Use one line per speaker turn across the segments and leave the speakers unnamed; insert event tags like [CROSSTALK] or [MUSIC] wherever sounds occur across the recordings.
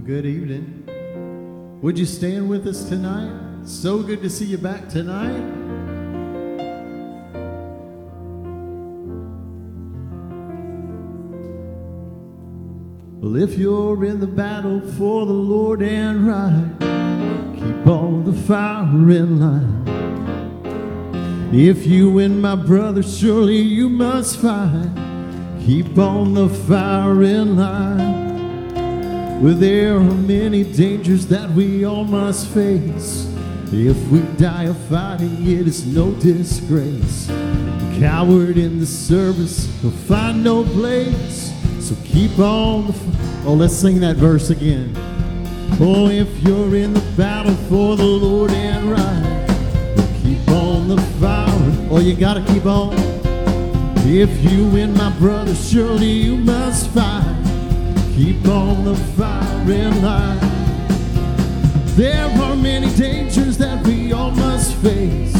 good evening. Would you stand with us tonight? So good to see you back tonight. Well, if you're in the battle for the Lord and right, keep on the fire in line. If you win, my brother, surely you must fight. Keep on the fire in line. Well, there are many dangers that we all must face. If we die of fighting, it is no disgrace. A coward in the service will find no place. So keep on the. F- oh, let's sing that verse again. Oh, if you're in the battle for the Lord and right, well, keep on the fire. Oh, you gotta keep on. If you win, my brother, surely you must fight. Keep on the firing line. There are many dangers that we all must face.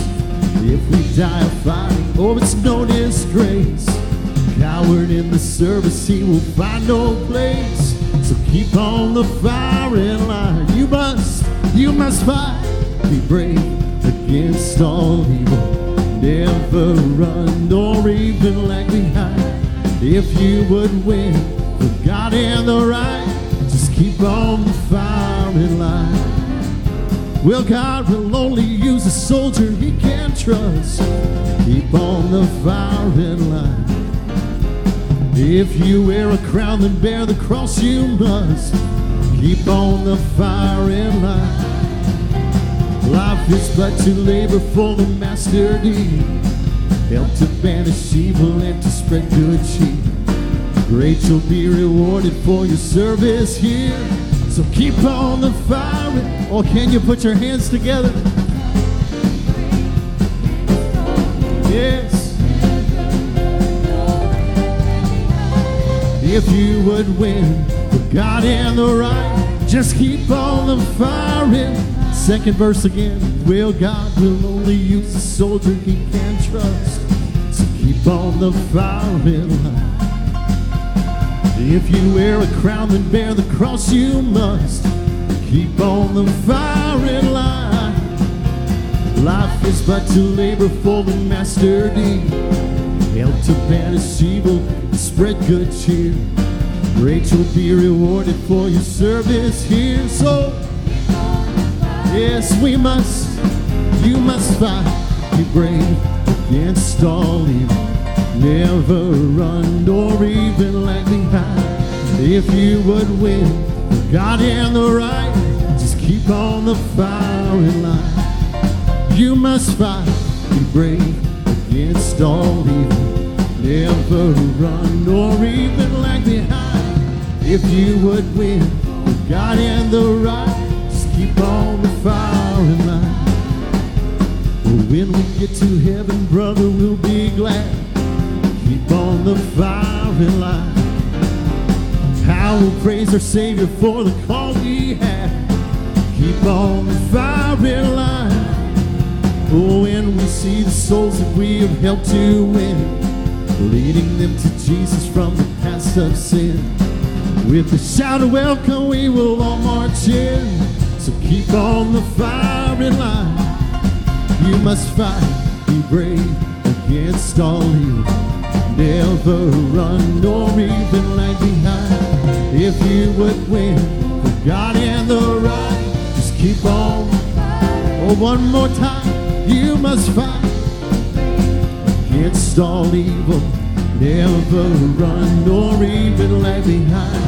If we die fighting, oh, it's no disgrace. Coward in the service, he will find no place. So keep on the firing line. You must, you must fight. Be brave against all evil. Never run nor even lag behind. If you would win God in the right, just keep on the fire in line. Well, God will only use a soldier he can trust. Keep on the fire in line. If you wear a crown, then bear the cross you must. Keep on the fire in line. Life is but to labor for the master deed. Help to banish evil and to spread good cheer. Great you'll be rewarded for your service here. So keep on the fire. Or can you put your hands together? Yes. If you would win for God and the right, just keep on the firing. Second verse again. Well, God will only use a soldier he can trust. So keep on the firing. If you wear a crown, then bear the cross you must. Keep on the firing line. Life is but to labor for the master deed. Help to banish evil, spread good cheer. Great you'll be rewarded for your service here. So, yes, we must, you must fight. Be brave against all evil. Never run nor even lag behind. If you would win God and the right, just keep on the firing line. You must fight, be brave against all evil. Never run nor even lag behind. If you would win God and the right, just keep on the firing line. When we get to heaven, brother, we'll be glad. On the firing line. How we'll praise our Savior for the call we had. Keep on the firing line. Oh, when we see the souls that we have helped to win, leading them to Jesus from the past of sin. With a shout of welcome, we will all march in. So keep on the firing line. You must fight, be brave against all evil. Never run nor even lag behind. If you would win for God and the right, just keep on. Oh, one more time, you must fight against all evil. Never run nor even lag behind.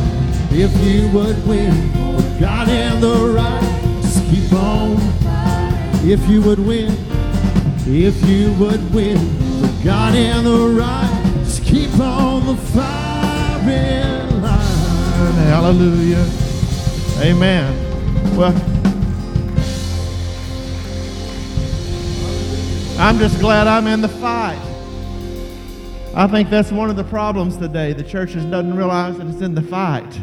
If you would win for God and the right, just keep on. If you would win, if you would win for God and the right, keep on the firing line.
Hallelujah. Amen. Well, I'm just glad I'm in the fight. I think that's one of the problems today. The churches doesn't realize that it's in the fight.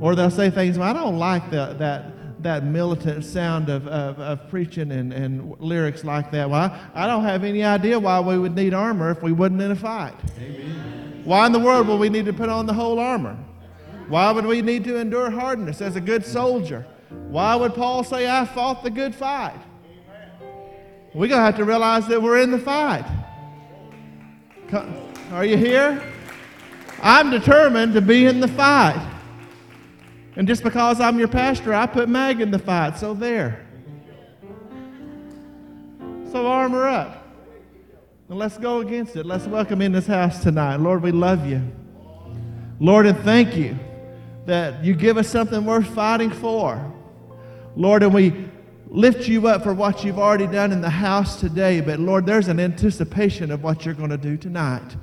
Or they'll say things, well, I don't like the, that, that militant sound of, of, of preaching and, and lyrics like that. Well, I, I don't have any idea why we would need armor if we wasn't in a fight. Why in the world would we need to put on the whole armor? Why would we need to endure hardness as a good soldier? Why would Paul say, I fought the good fight? We're going to have to realize that we're in the fight. Are you here? I'm determined to be in the fight. And just because I'm your pastor, I put Mag in the fight. So there. So armor up. And let's go against it. Let's welcome in this house tonight. Lord, we love you. Lord, and thank you that you give us something worth fighting for. Lord, and we lift you up for what you've already done in the house today. But Lord, there's an anticipation of what you're going to do tonight.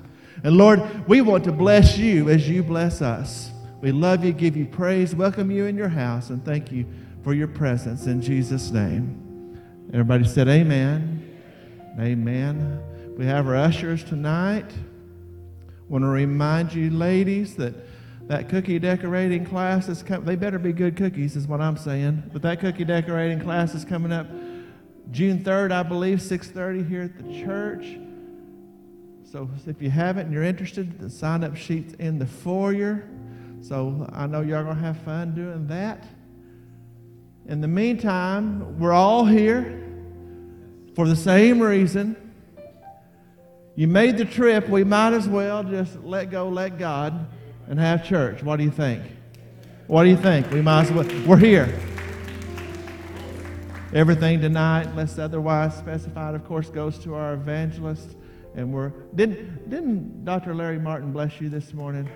And Lord, we want to bless you as you bless us. We love you, give you praise, welcome you in your house, and thank you for your presence in Jesus' name. Everybody said, Amen. Amen. We have our ushers tonight. Want to remind you, ladies, that that cookie decorating class is coming. They better be good cookies, is what I'm saying. But that cookie decorating class is coming up June 3rd, I believe, 6:30 here at the church. So if you haven't and you're interested, the sign up sheet's in the foyer. So I know y'all gonna have fun doing that. In the meantime, we're all here for the same reason. You made the trip, we might as well just let go, let God, and have church. What do you think? What do you think? We might as well. We're here. Everything tonight, unless otherwise specified, of course, goes to our evangelist. And we're didn't didn't Dr. Larry Martin bless you this morning?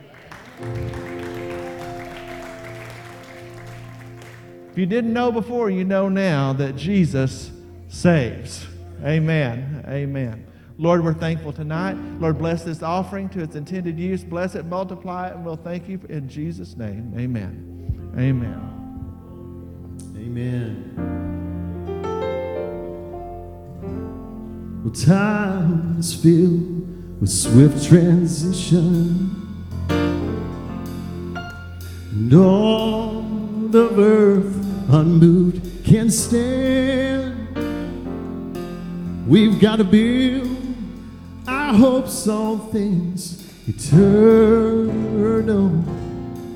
If you didn't know before, you know now that Jesus saves. Amen. Amen. Lord, we're thankful tonight. Lord, bless this offering to its intended use. Bless it, multiply it, and we'll thank you in Jesus' name. Amen. Amen.
Amen. Well, time is filled with swift transition. And all the earth unmoved can stand. We've got to build our hopes on things eternal.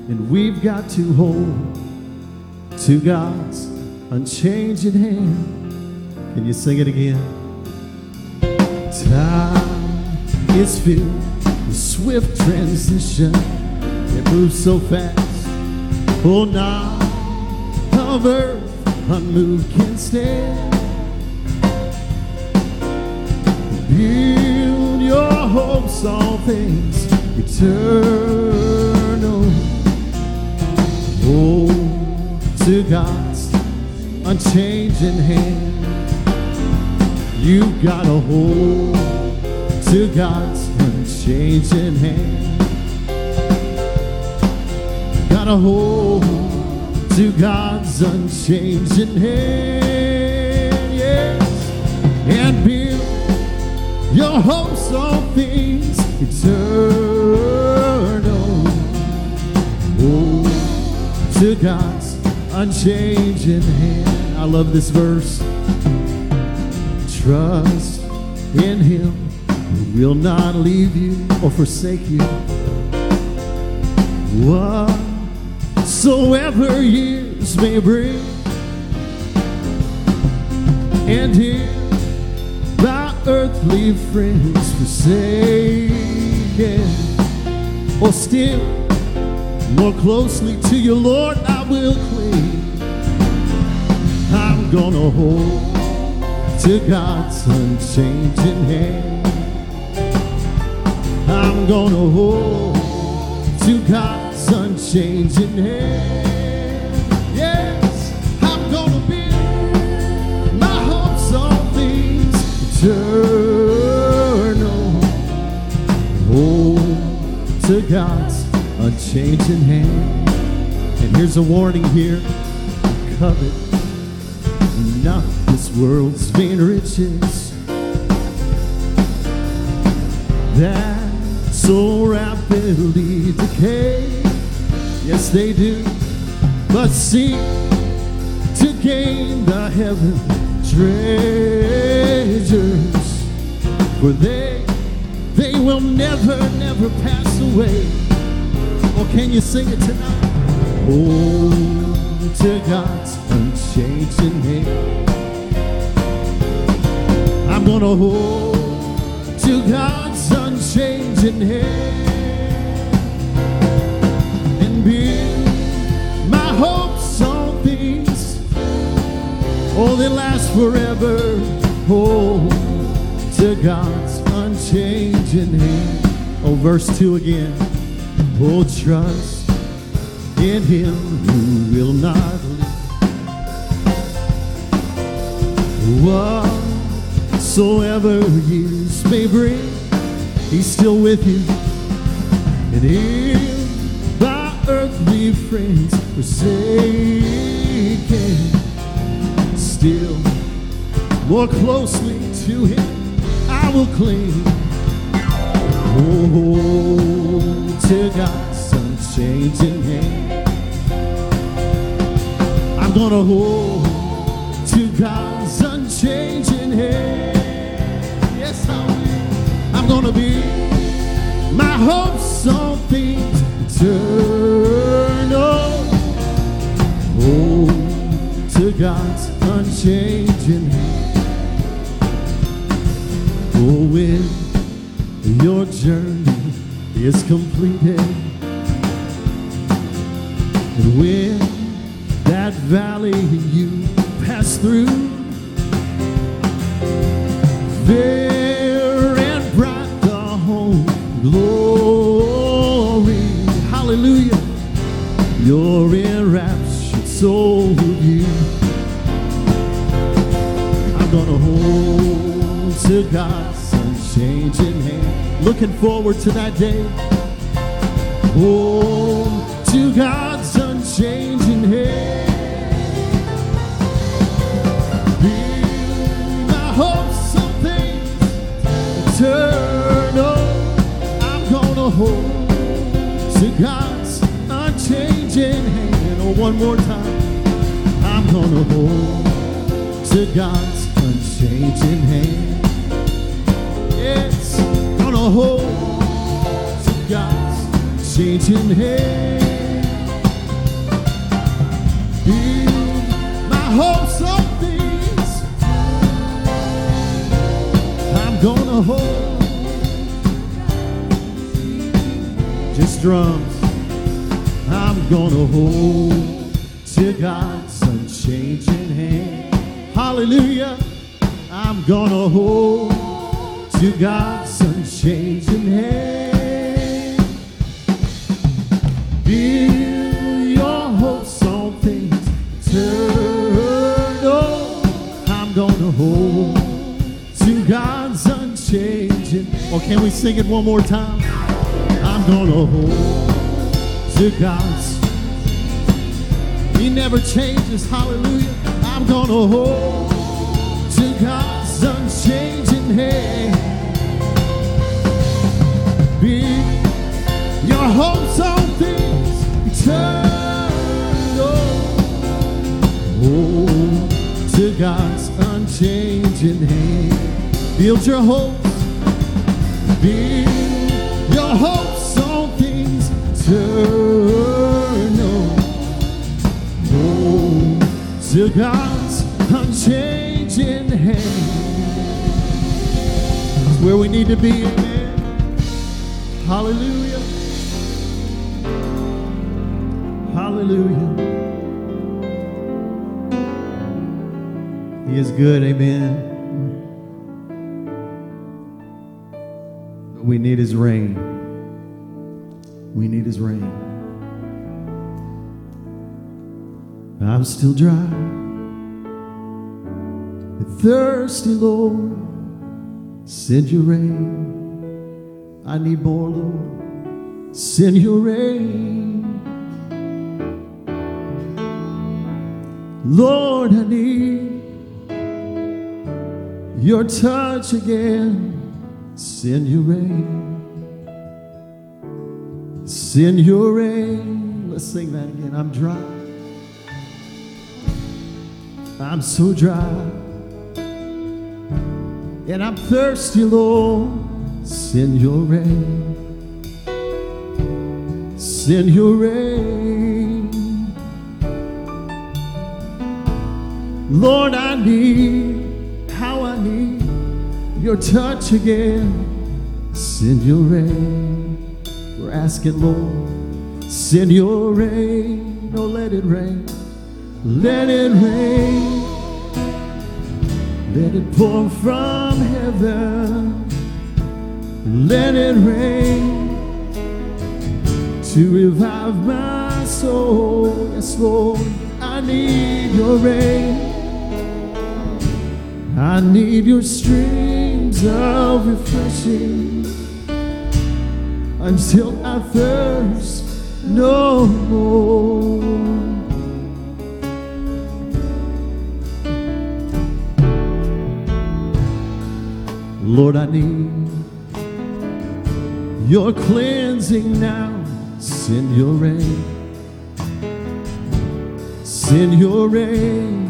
And we've got to hold to God's unchanging hand. Can you sing it again? Time is filled with swift transition. It moves so fast. Oh, now of earth unmoved can stand. Build your hopes on things eternal. Hold to God's unchanging hand. You've got to hold to God's unchanging hand. Gotta hold to God's unchanging hand, yes, and build your hopes on things eternal. Hold to God's unchanging hand. I love this verse trust in him who will not leave you or forsake you. Whatsoever years may bring, and if thy earthly friends forsaken, or still more closely to your Lord I will cling. I'm gonna hold to God's unchanging hand. I'm gonna hold to God's unchanging hand. Yes, I'm gonna build my hopes on things eternal. Hold to God's unchanging hand. And here's a warning here covet not this world's vain riches that so rapidly decay. Yes, they do, but seek to gain the heaven treasures, for they they will never, never pass away. Or can you sing it tonight? hold to God's unchanging hand. I'm gonna hold to God's unchanging hand oh that last forever. Hold to God's unchanging hand. Oh, verse two again. Oh, trust in Him who will not leave. Whatsoever years may bring, He's still with you. And if by earthly friends forsaken, still more closely to Him I will cling. Oh, to God's unchanging hand. I'm gonna hold to God's unchanging hand. Yes, I will. I'm gonna be my hopes on things eternal. Oh, to God's unchanging when your journey is completed. Looking forward more time? I'm gonna hold to God's. He never changes. Hallelujah. I'm gonna hold to God's unchanging hand. Be your hopes on things eternal. Hold to God's unchanging hand. Build your hopes. Build your hopes on things eternal. Hold to God's unchanging hand. Where we need to be, amen. Hallelujah. Hallelujah. He is good, amen. We need his rain. We need his rain. I'm still dry and thirsty, Lord. Send your rain. I need more, Lord. Send your rain. Lord, I need your touch again. Send your rain. Send your rain. Let's sing that again. I'm dry. I'm so dry. And I'm thirsty, Lord. Send your rain. Send your rain. Lord, I need how I need your touch again. Send your rain. We're asking, Lord, send your rain. Oh, let it rain. Let it rain. Let it pour from heaven. Let it rain to revive my soul. Yes, Lord, I need your rain. I need your of refreshing until I thirst no more. Lord, I need your cleansing now. Send your rain. Send your rain.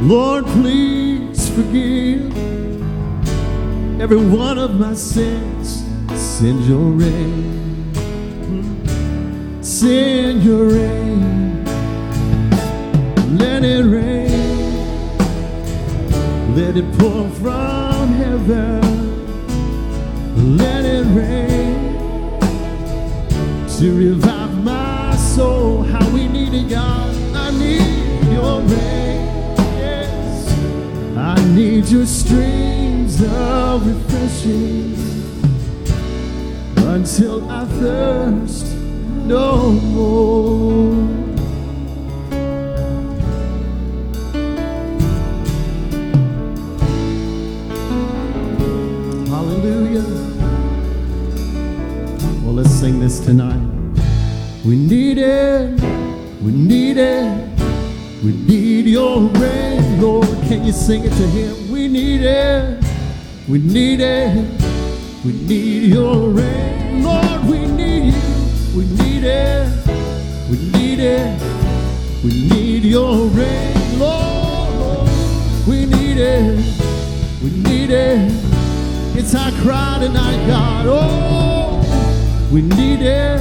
Lord, please forgive every one of my sins. Send your rain. Send your rain. Let it rain. Let it pour from heaven. Let it rain to revive my soul. How we need it, God. I need your rain. I need your streams of refreshing until I thirst no more. Hallelujah. Well, let's sing this tonight. We need it. We need it. We need your rain, Lord. Can you sing it to him? We need it. We need it. We need your rain, Lord. We need you. We need it. We need it. We need your rain, Lord. We need it. We need it. It's our cry tonight, God. Oh, we need it.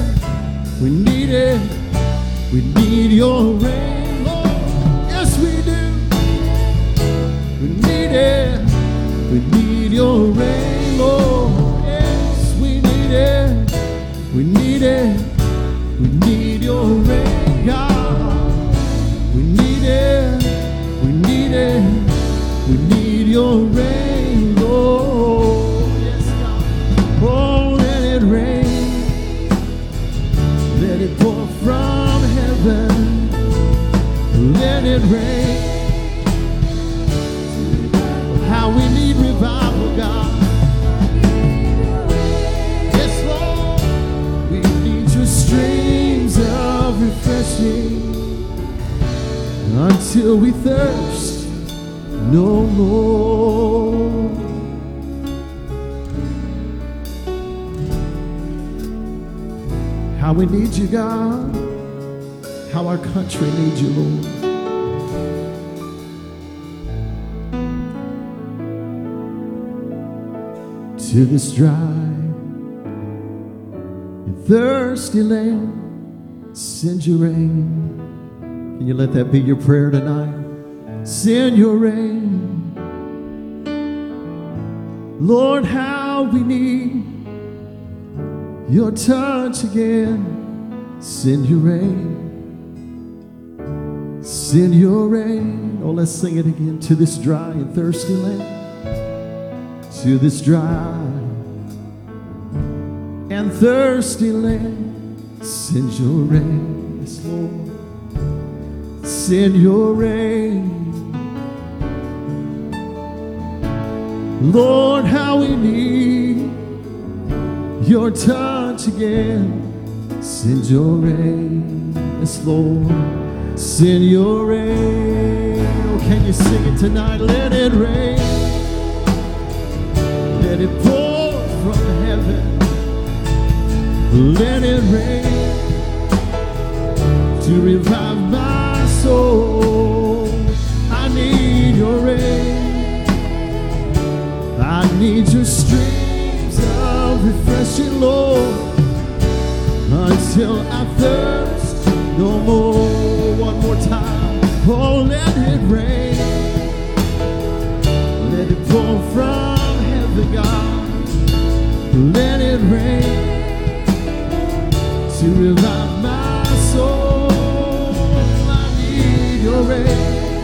We need it. We need your rain, it. We need your rain, Lord. Yes, we need it. We need it. We need This dry and thirsty land, send your rain. Can you let that be your prayer tonight? Send your rain. Lord, how we need your touch again. Send your rain. Send your rain. Oh, let's sing it again. To this dry and thirsty land. To this dry and thirsty land. Send your rain. Lord. Send your rain. Lord, how we need your touch again. Send your rain, Lord. Send your rain. Oh, can you sing it tonight? Let it rain. Let it pour Let it rain to revive my soul. I need your rain. I need your streams of refreshing, Lord, until I thirst no more. One Oh, let it rain. Let it pour from heaven, God. Let it rain to revive my soul. I need your rain.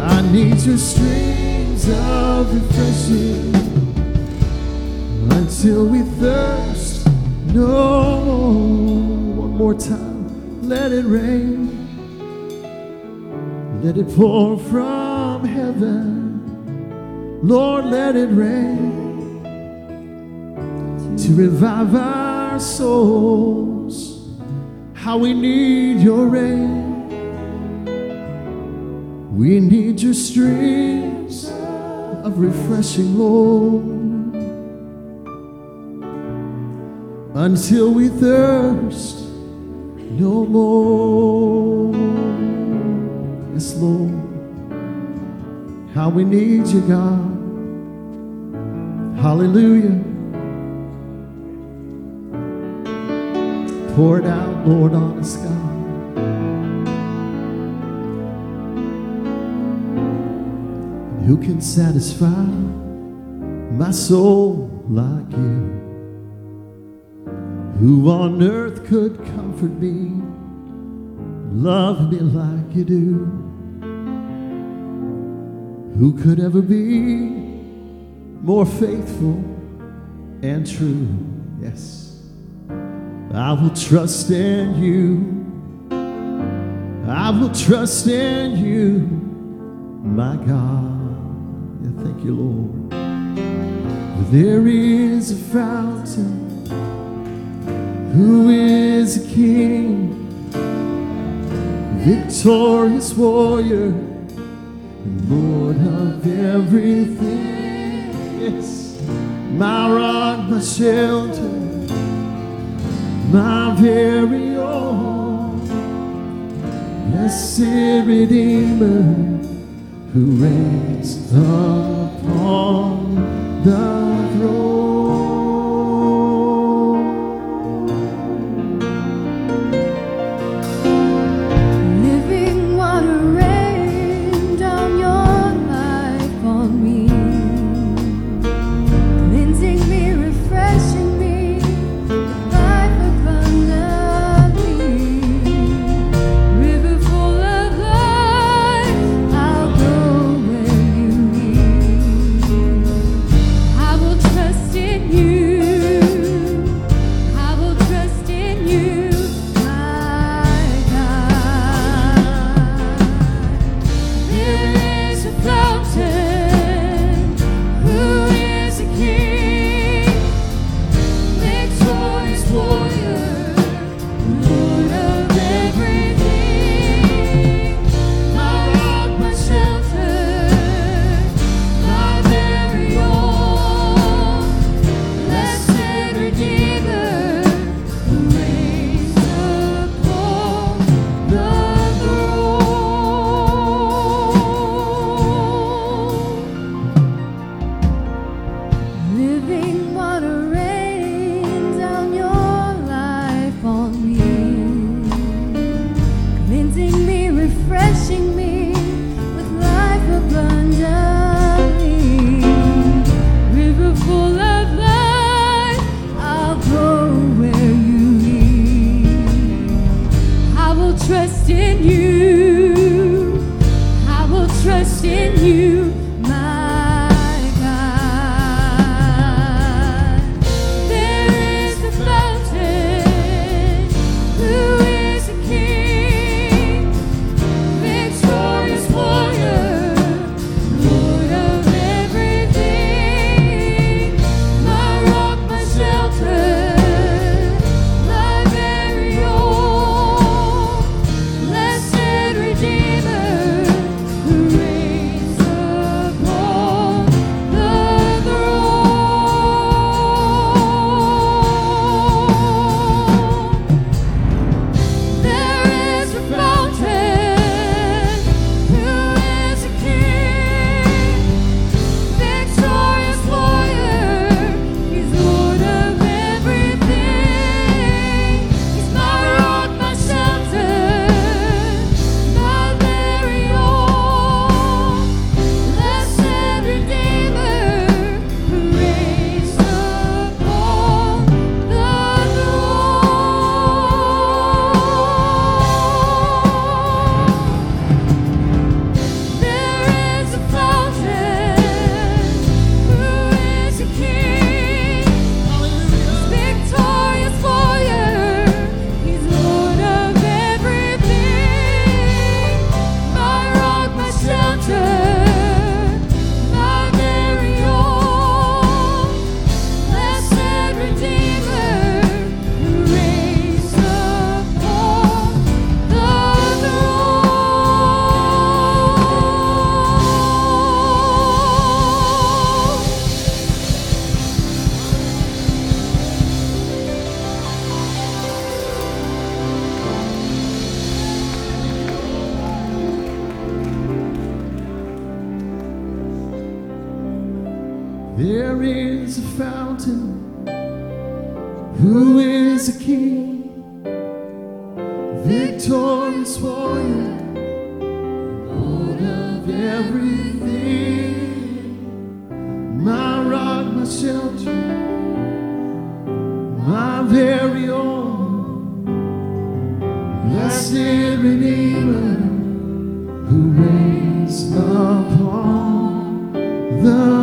I need your streams of refreshing until we thirst no more. One more time, let it rain. Let it pour from heaven. Lord, let it rain to revive souls. How we need your rain. We need your streams of refreshing, Lord. Until we thirst no more. Yes, Lord. How we need you, God. Hallelujah. Pour it out, Lord, on us, God. Who can satisfy my soul like you? Who on earth could comfort me, love me like you do? Who could ever be more faithful and true? Yes. I will trust in you. I will trust in you, my God. Yeah, thank you, Lord. There is a fountain who is a king, victorious warrior, Lord of everything. Yes,
my rock, my shelter, my very own, blessed Redeemer, who reigns upon the the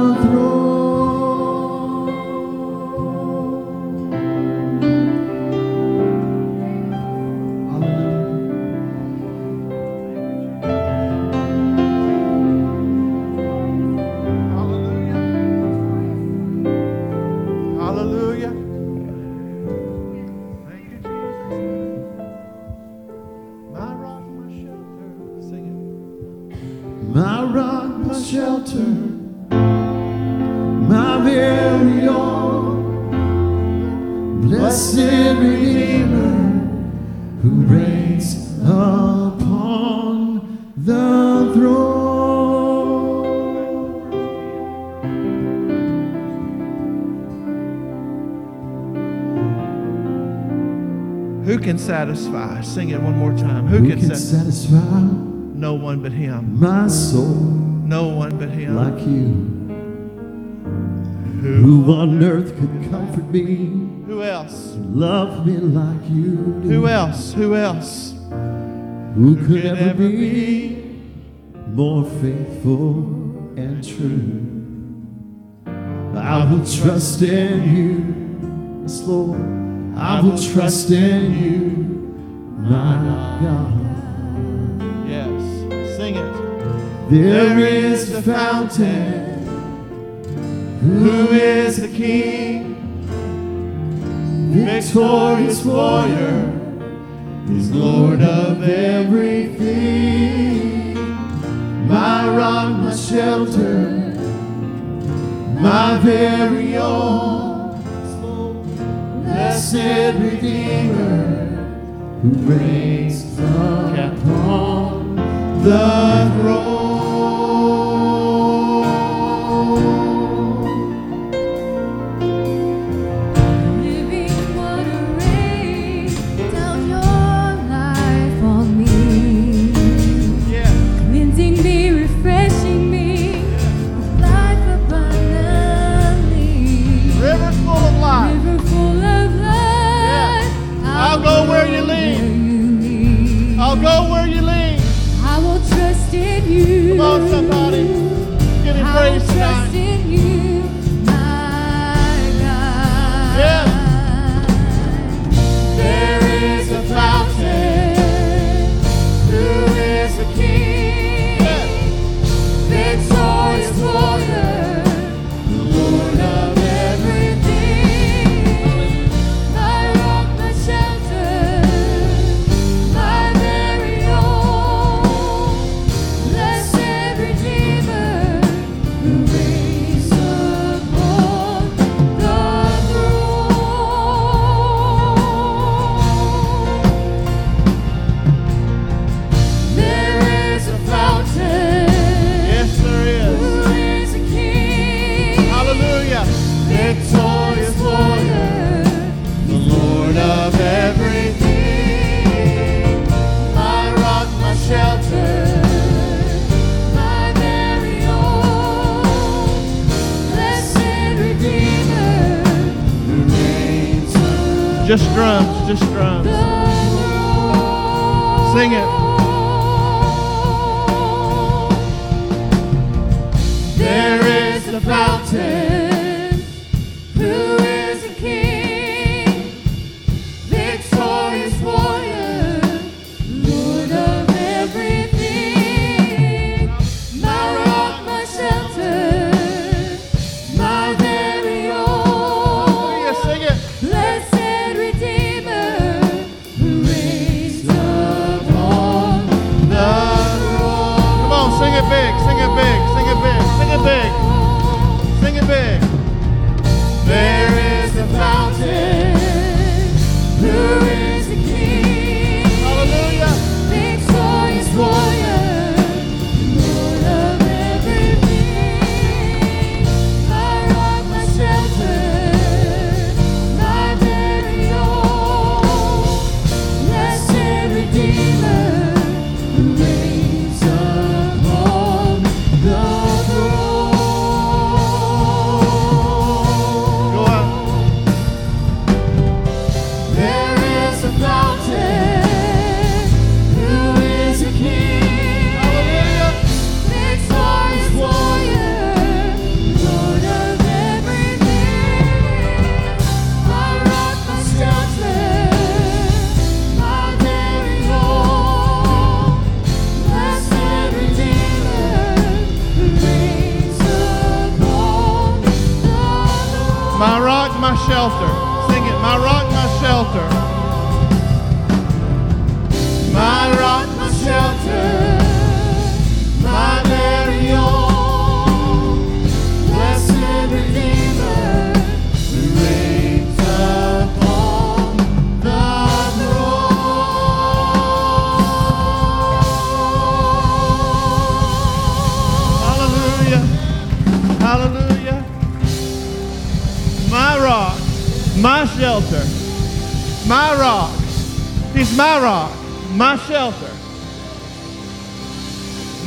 satisfy? Sing it one more time. Who,
Who
can,
can
satisfy?
satisfy
No one but Him.
my soul
No one but Him.
like you?
Who?
Who on earth could comfort me,
Who else?
love me like you do?
Who else? Who else?
Who could ever be more faithful and true? I will trust in you, yes, Lord. I will trust in you, my God.
Yes. Sing it.
There is a fountain.
Who is the King? Victorious warrior
is Lord of everything. My rock, my shelter, my very own. Blessed Redeemer, who reigns upon the throne.
Just drums, just drums. Sing it.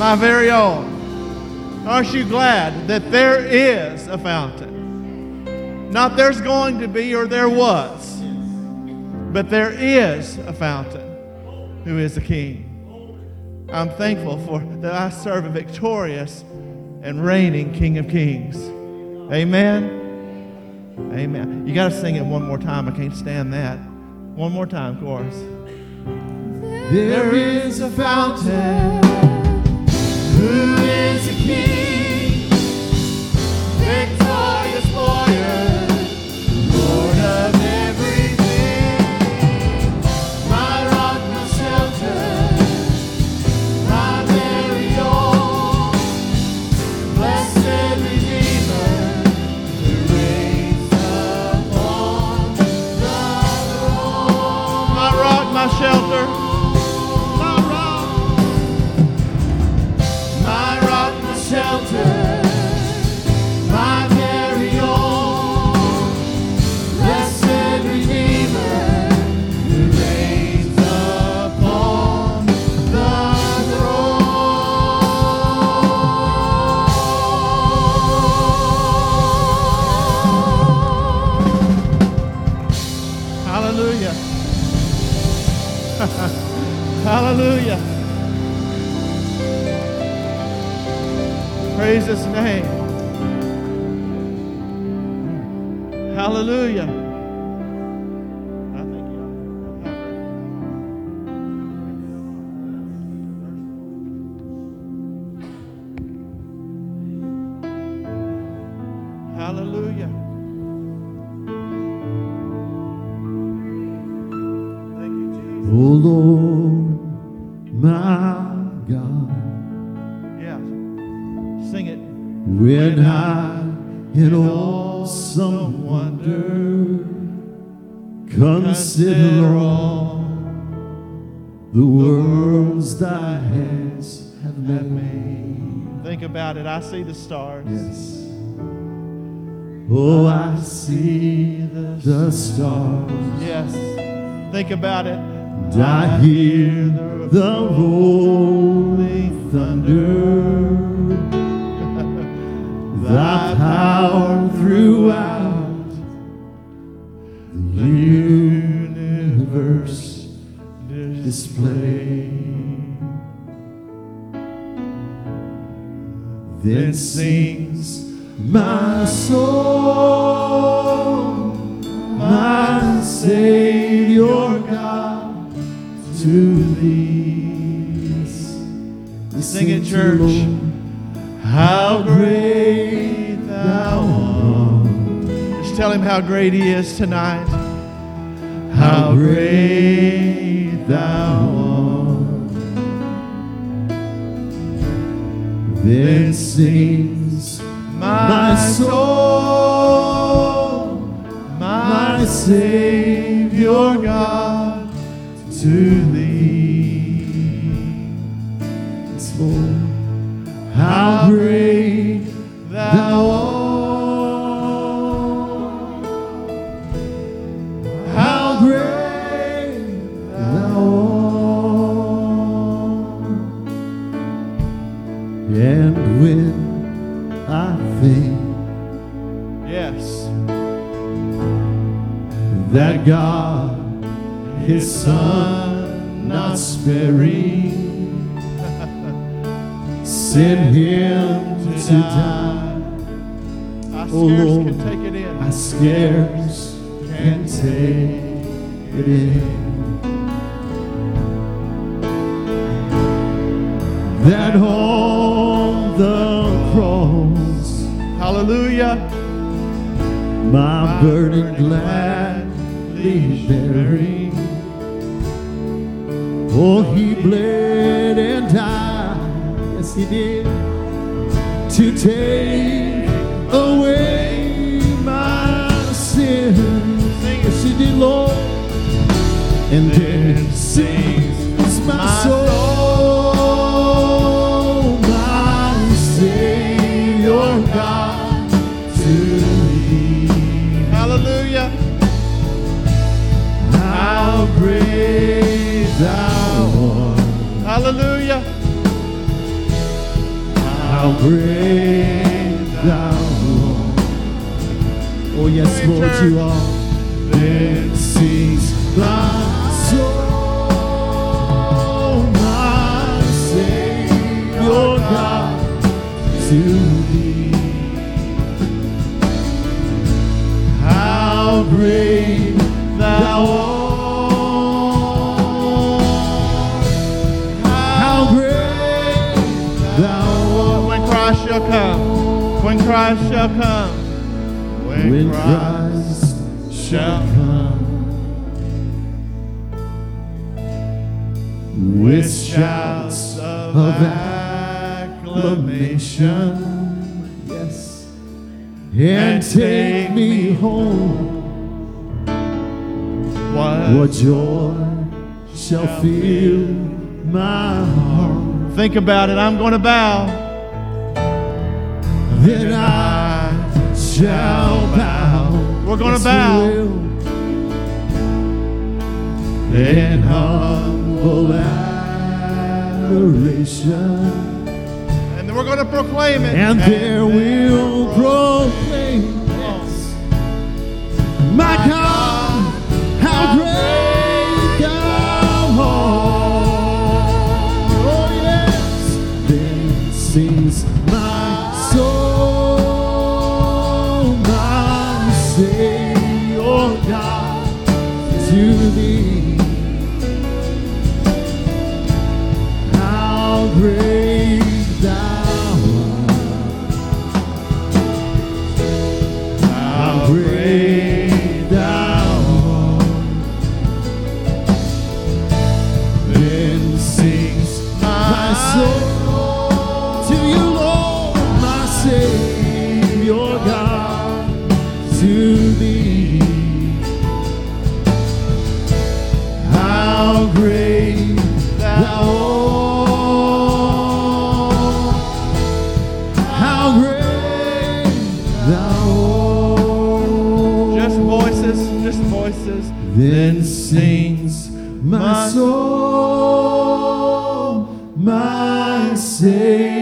My very own.
Aren't you glad that there is a fountain? Not there's going to be or there was, but there is a fountain who is the King. I'm thankful for that I serve a victorious and reigning King of Kings. Amen. Amen. You got to sing it one more time. I can't stand that. One more time, chorus.
There is a fountain.
Who is a king?
It.
I
see the stars.
Yes. Oh, I see the stars.
Yes. Think about it.
And I hear the rolling thunder. [LAUGHS] Thy power throughout the universe display. Then sings my soul, my Savior God, to thee.
Sing it, church.
Lord, how great thou art.
Just tell him how great he is tonight.
How great thou art. Then sings my soul, my Savior God, to thee. How great God, His Son, not sparing, sent Him to die.
I
Oh,
scarce
Lord.
can take it in.
I scarce can take it in. That on the cross
Hallelujah.
my burden gladly bearing. Oh, he bled and died, yes, he did, to take away my sins. Yes, he did, Lord. And then sings Thou. Oh, yes, Lord, you are. Then my
Christ shall come. When Christ shall come
with shouts of acclamation, yes, and take me home.
What?
What joy shall fill my heart?
Think about it. I'm going to bow.
Then I shall bow.
We're gonna
Yes, we
bow.
In humble adoration,
And then we're going to proclaim it.
and there we'll proclaim, yes, my God, how great
voices.
Then sings my soul, my Savior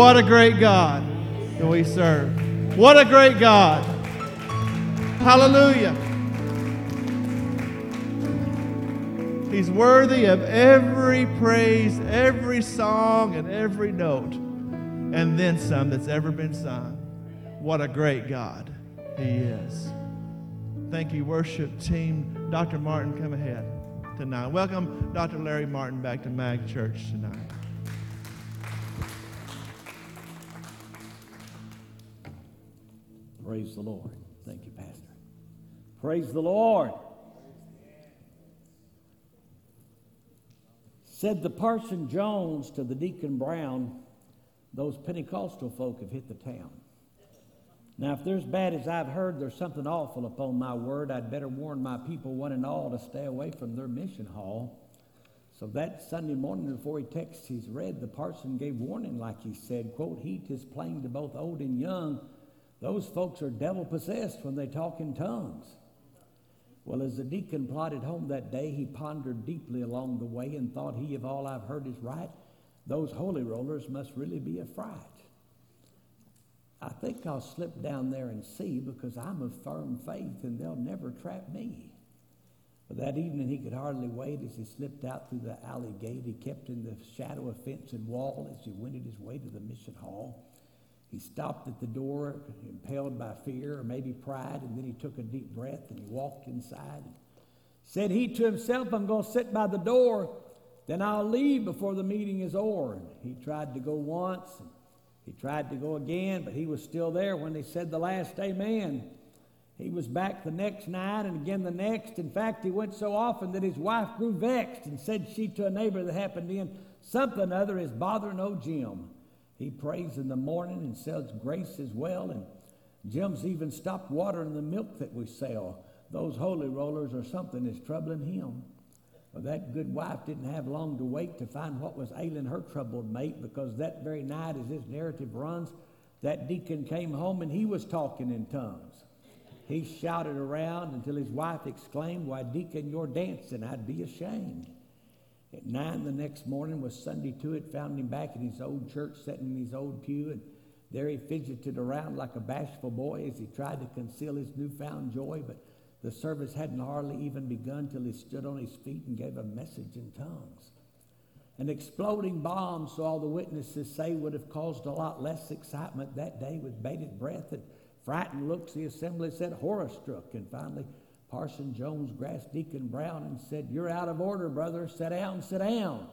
What a great God that we serve. What a great God. Hallelujah. He's worthy of every praise, every song, and every note, and then some that's ever been sung. What a great God He is. Thank you, worship team. Dr. Martin, come ahead tonight. Welcome Dr. Larry Martin back to MAG Church tonight.
Praise the Lord. Thank you, Pastor. Praise the Lord. Said the Parson Jones to the Deacon Brown, those Pentecostal folk have hit the town. Now, if they're as bad as I've heard, there's something awful upon my word. I'd better warn my people, one and all, to stay away from their mission hall. So that Sunday morning before he texts he's read, the parson gave warning like he said, quote, heat is plain to both old and young. Those folks are devil possessed when they talk in tongues. Well, as the deacon plodded home that day, he pondered deeply along the way and thought he, if all I've heard is right, those holy rollers must really be a fright. I think I'll slip down there and see because I'm of firm faith and they'll never trap me. But that evening he could hardly wait as he slipped out through the alley gate. He kept in the shadow of fence and wall as he wended his way to the mission hall. He stopped at the door, impelled by fear or maybe pride, and then he took a deep breath and he walked inside. and Said he to himself, I'm going to sit by the door, then I'll leave before the meeting is over. And he tried to go once, and he tried to go again, but he was still there when they said the last amen. He was back the next night and again the next. In fact, he went so often that his wife grew vexed and said she to a neighbor that happened in, Something other is bothering old Jim. He prays in the morning and sells grace as well. And Jim's even stopped watering the milk that we sell. Those holy rollers are something that's troubling him. Well, that good wife didn't have long to wait to find what was ailing her troubled mate because that very night, as this narrative runs, that deacon came home and he was talking in tongues. He shouted around until his wife exclaimed, Why, deacon, you're dancing. I'd be ashamed. At nine the next morning was Sunday to it, found him back in his old church, sitting in his old pew, and there he fidgeted around like a bashful boy as he tried to conceal his newfound joy, but the service hadn't hardly even begun till he stood on his feet and gave a message in tongues. An exploding bomb, so all the witnesses say, would have caused a lot less excitement that day with bated breath and frightened looks. The assembly said, horror struck, and finally Parson Jones grasped Deacon Brown and said, You're out of order, brother. Sit down, sit down.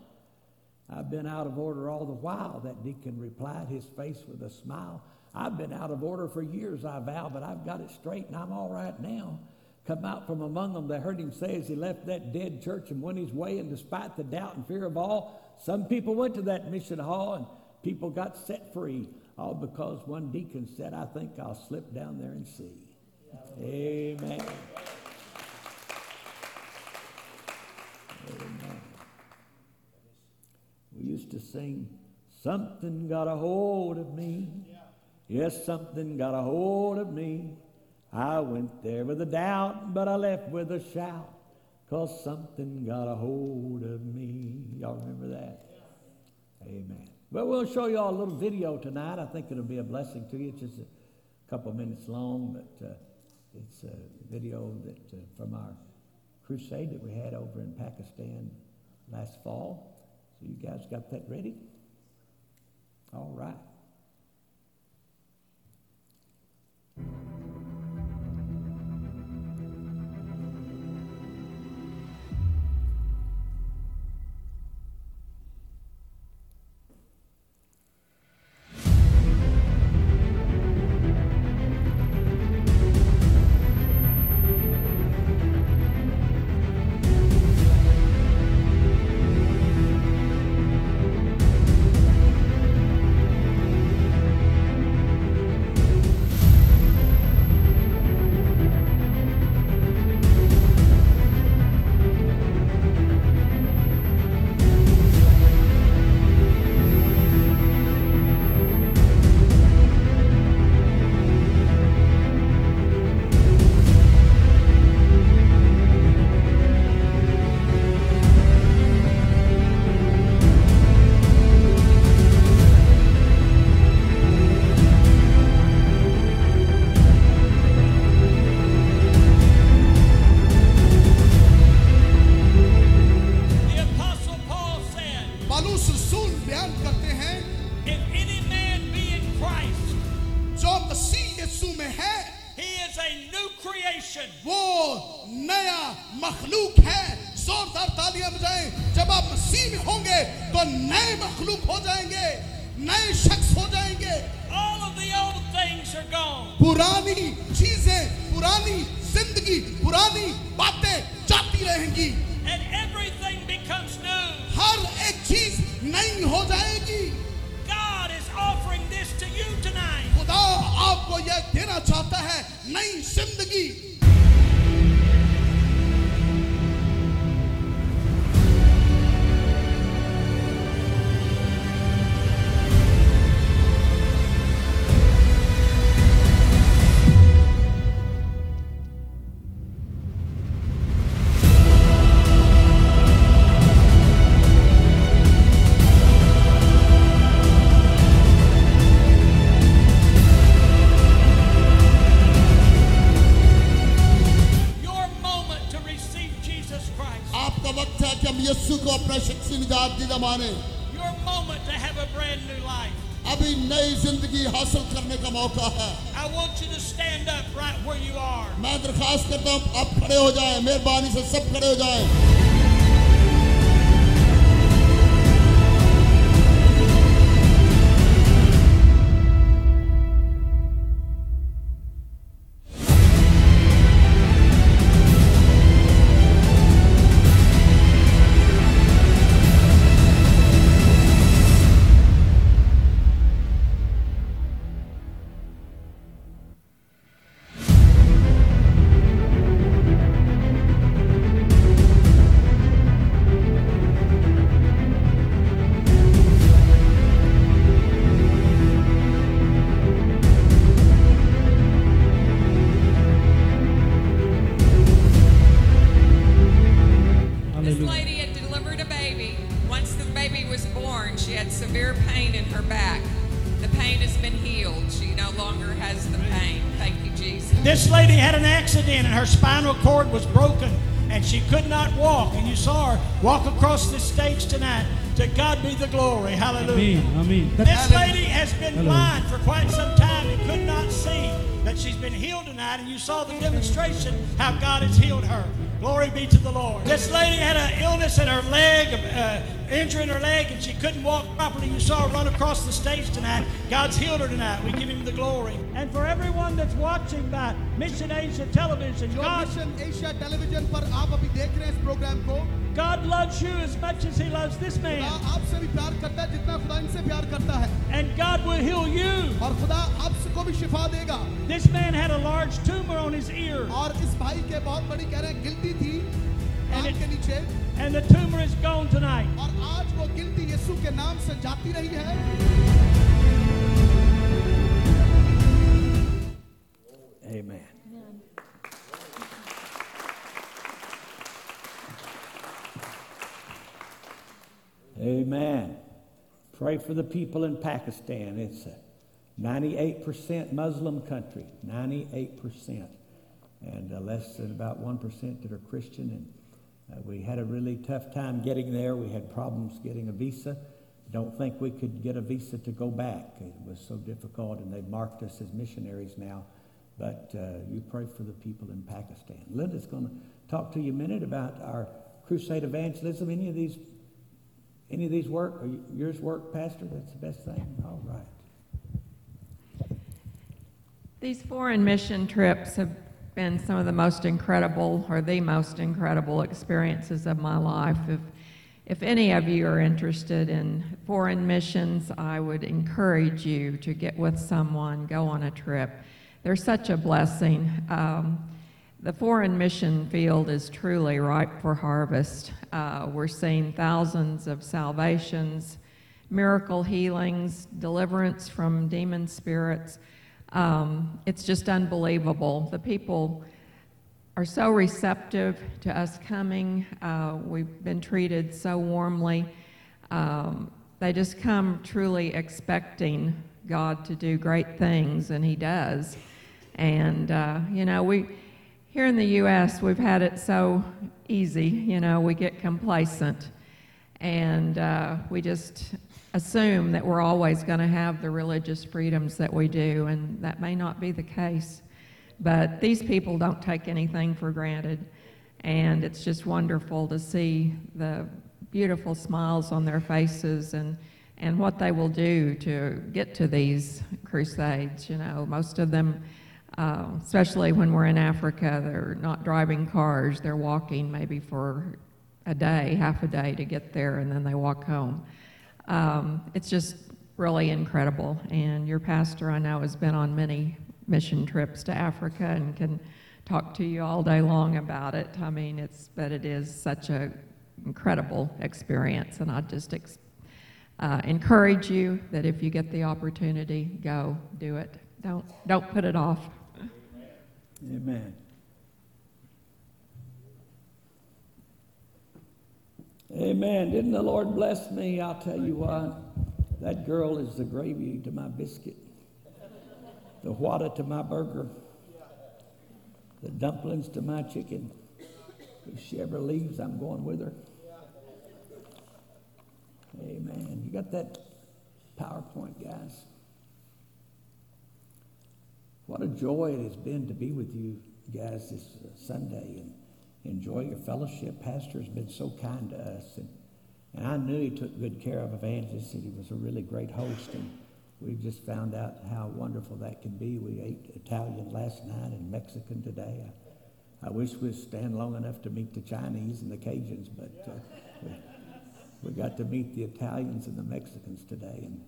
I've been out of order all the while, that deacon replied, his face with a smile. I've been out of order for years, I vow, but I've got it straight and I'm all right now. Come out from among them, they heard him say as he left that dead church and went his way, and despite the doubt and fear of all, some people went to that mission hall and people got set free, all because one deacon said, I think I'll slip down there and see. Amen. We used to sing, Something got a hold of me. Yes, something got a hold of me. I went there with a doubt, but I left with a shout, cause something got a hold of me. Y'all remember that? Amen. Well, we'll show you all a little video tonight. I think it'll be a blessing to you. It's just a couple minutes long, but uh, it's a video that uh, from our crusade that we had over in Pakistan last fall. So you guys got that ready? All right.
life.
अभी नई जिंदगी हासिल करने का मौका है
I want you to stand up right where you are.
मैं दरखास्त करता हूँ आप खड़े हो जाएं मेहरबानी से सब खड़े हो जाएं
she
could not walk. And you saw her walk across the stage tonight. To God be the glory. Hallelujah. amen This lady has been blind for quite some time and could not see. But she's been healed tonight, and you saw the demonstration how God has healed her. Glory be to the Lord. This lady had an illness in her leg, uh, injury in her leg, and she couldn't walk properly. You saw her run across the stage tonight. God's healed her tonight. We give him the glory. And for everyone that's watching by Mission Asia Television, God,
Mission Asia Television पर आप अभी देख रहे हैं इस programme को
God loves you as much as he loves this
खुदा
man.
आपसे भी प्यार करता है जितना खुदा इनसे प्यार करता है
And God will heal you.
और खुदा आपको भी शिफा देगा
This man had a large tumor on his ear,
और इस भाई के बहुत बड़ी कह रहे हैं गिल्टी थी कान
it-
के नीचे
and the tumor is gone tonight.
और आज वो गिल्टी यीशु के नाम से जाती रही है
Amen. Amen. Pray for the people in Pakistan. It's a 98% Muslim country, 98%, and uh, less than about 1% that are Christian. And uh, we had a really tough time getting there. We had problems getting a visa. Don't think we could get a visa to go back. It was so difficult, and they've marked us as missionaries now. But uh, you pray for the people in Pakistan. Linda's going to talk to you a minute about our crusade evangelism. Any of these, any of these work? Or yours work, Pastor? That's the best thing. All right.
These foreign mission trips have been some of the most incredible, or the most incredible experiences of my life. If, if any of you are interested in foreign missions, I would encourage you to get with someone, go on a trip. They're such a blessing. Um, the foreign mission field is truly ripe for harvest. Uh, we're seeing thousands of salvations, miracle healings, deliverance from demon spirits. Um, it's just unbelievable. The people are so receptive to us coming. Uh, we've been treated so warmly. Um, they just come truly expecting God to do great things, and He does. And, uh, you know, we, here in the U.S., we've had it so easy, you know, we get complacent. And uh, we just assume that we're always going to have the religious freedoms that we do, and that may not be the case. But these people don't take anything for granted. And it's just wonderful to see the beautiful smiles on their faces and, and what they will do to get to these crusades. You know, most of them, uh, especially when we're in Africa, they're not driving cars, they're walking maybe for a day, half a day to get there, and then they walk home. Um, it's just really incredible. And your pastor, I know, has been on many mission trips to Africa and can talk to you all day long about it. I mean, it's but it is such a incredible experience, and I just uh, encourage you that if you get the opportunity, go do it. Don't don't put it off.
Amen. Amen. Didn't the Lord bless me? I'll tell you what. That girl is the gravy to my biscuit, the water to my burger, the dumplings to my chicken. If she ever leaves, I'm going with her. Amen. You got that PowerPoint, guys? What a joy it has been to be with you guys this Sunday and enjoy your fellowship. Pastor has been so kind to us. And, and I knew he took good care of Evangelist and he was a really great host. And we just found out how wonderful that can be. We ate Italian last night and Mexican today. I, I wish we'd stand long enough to meet the Chinese and the Cajuns, but uh, we got to meet the Italians and the Mexicans today. And,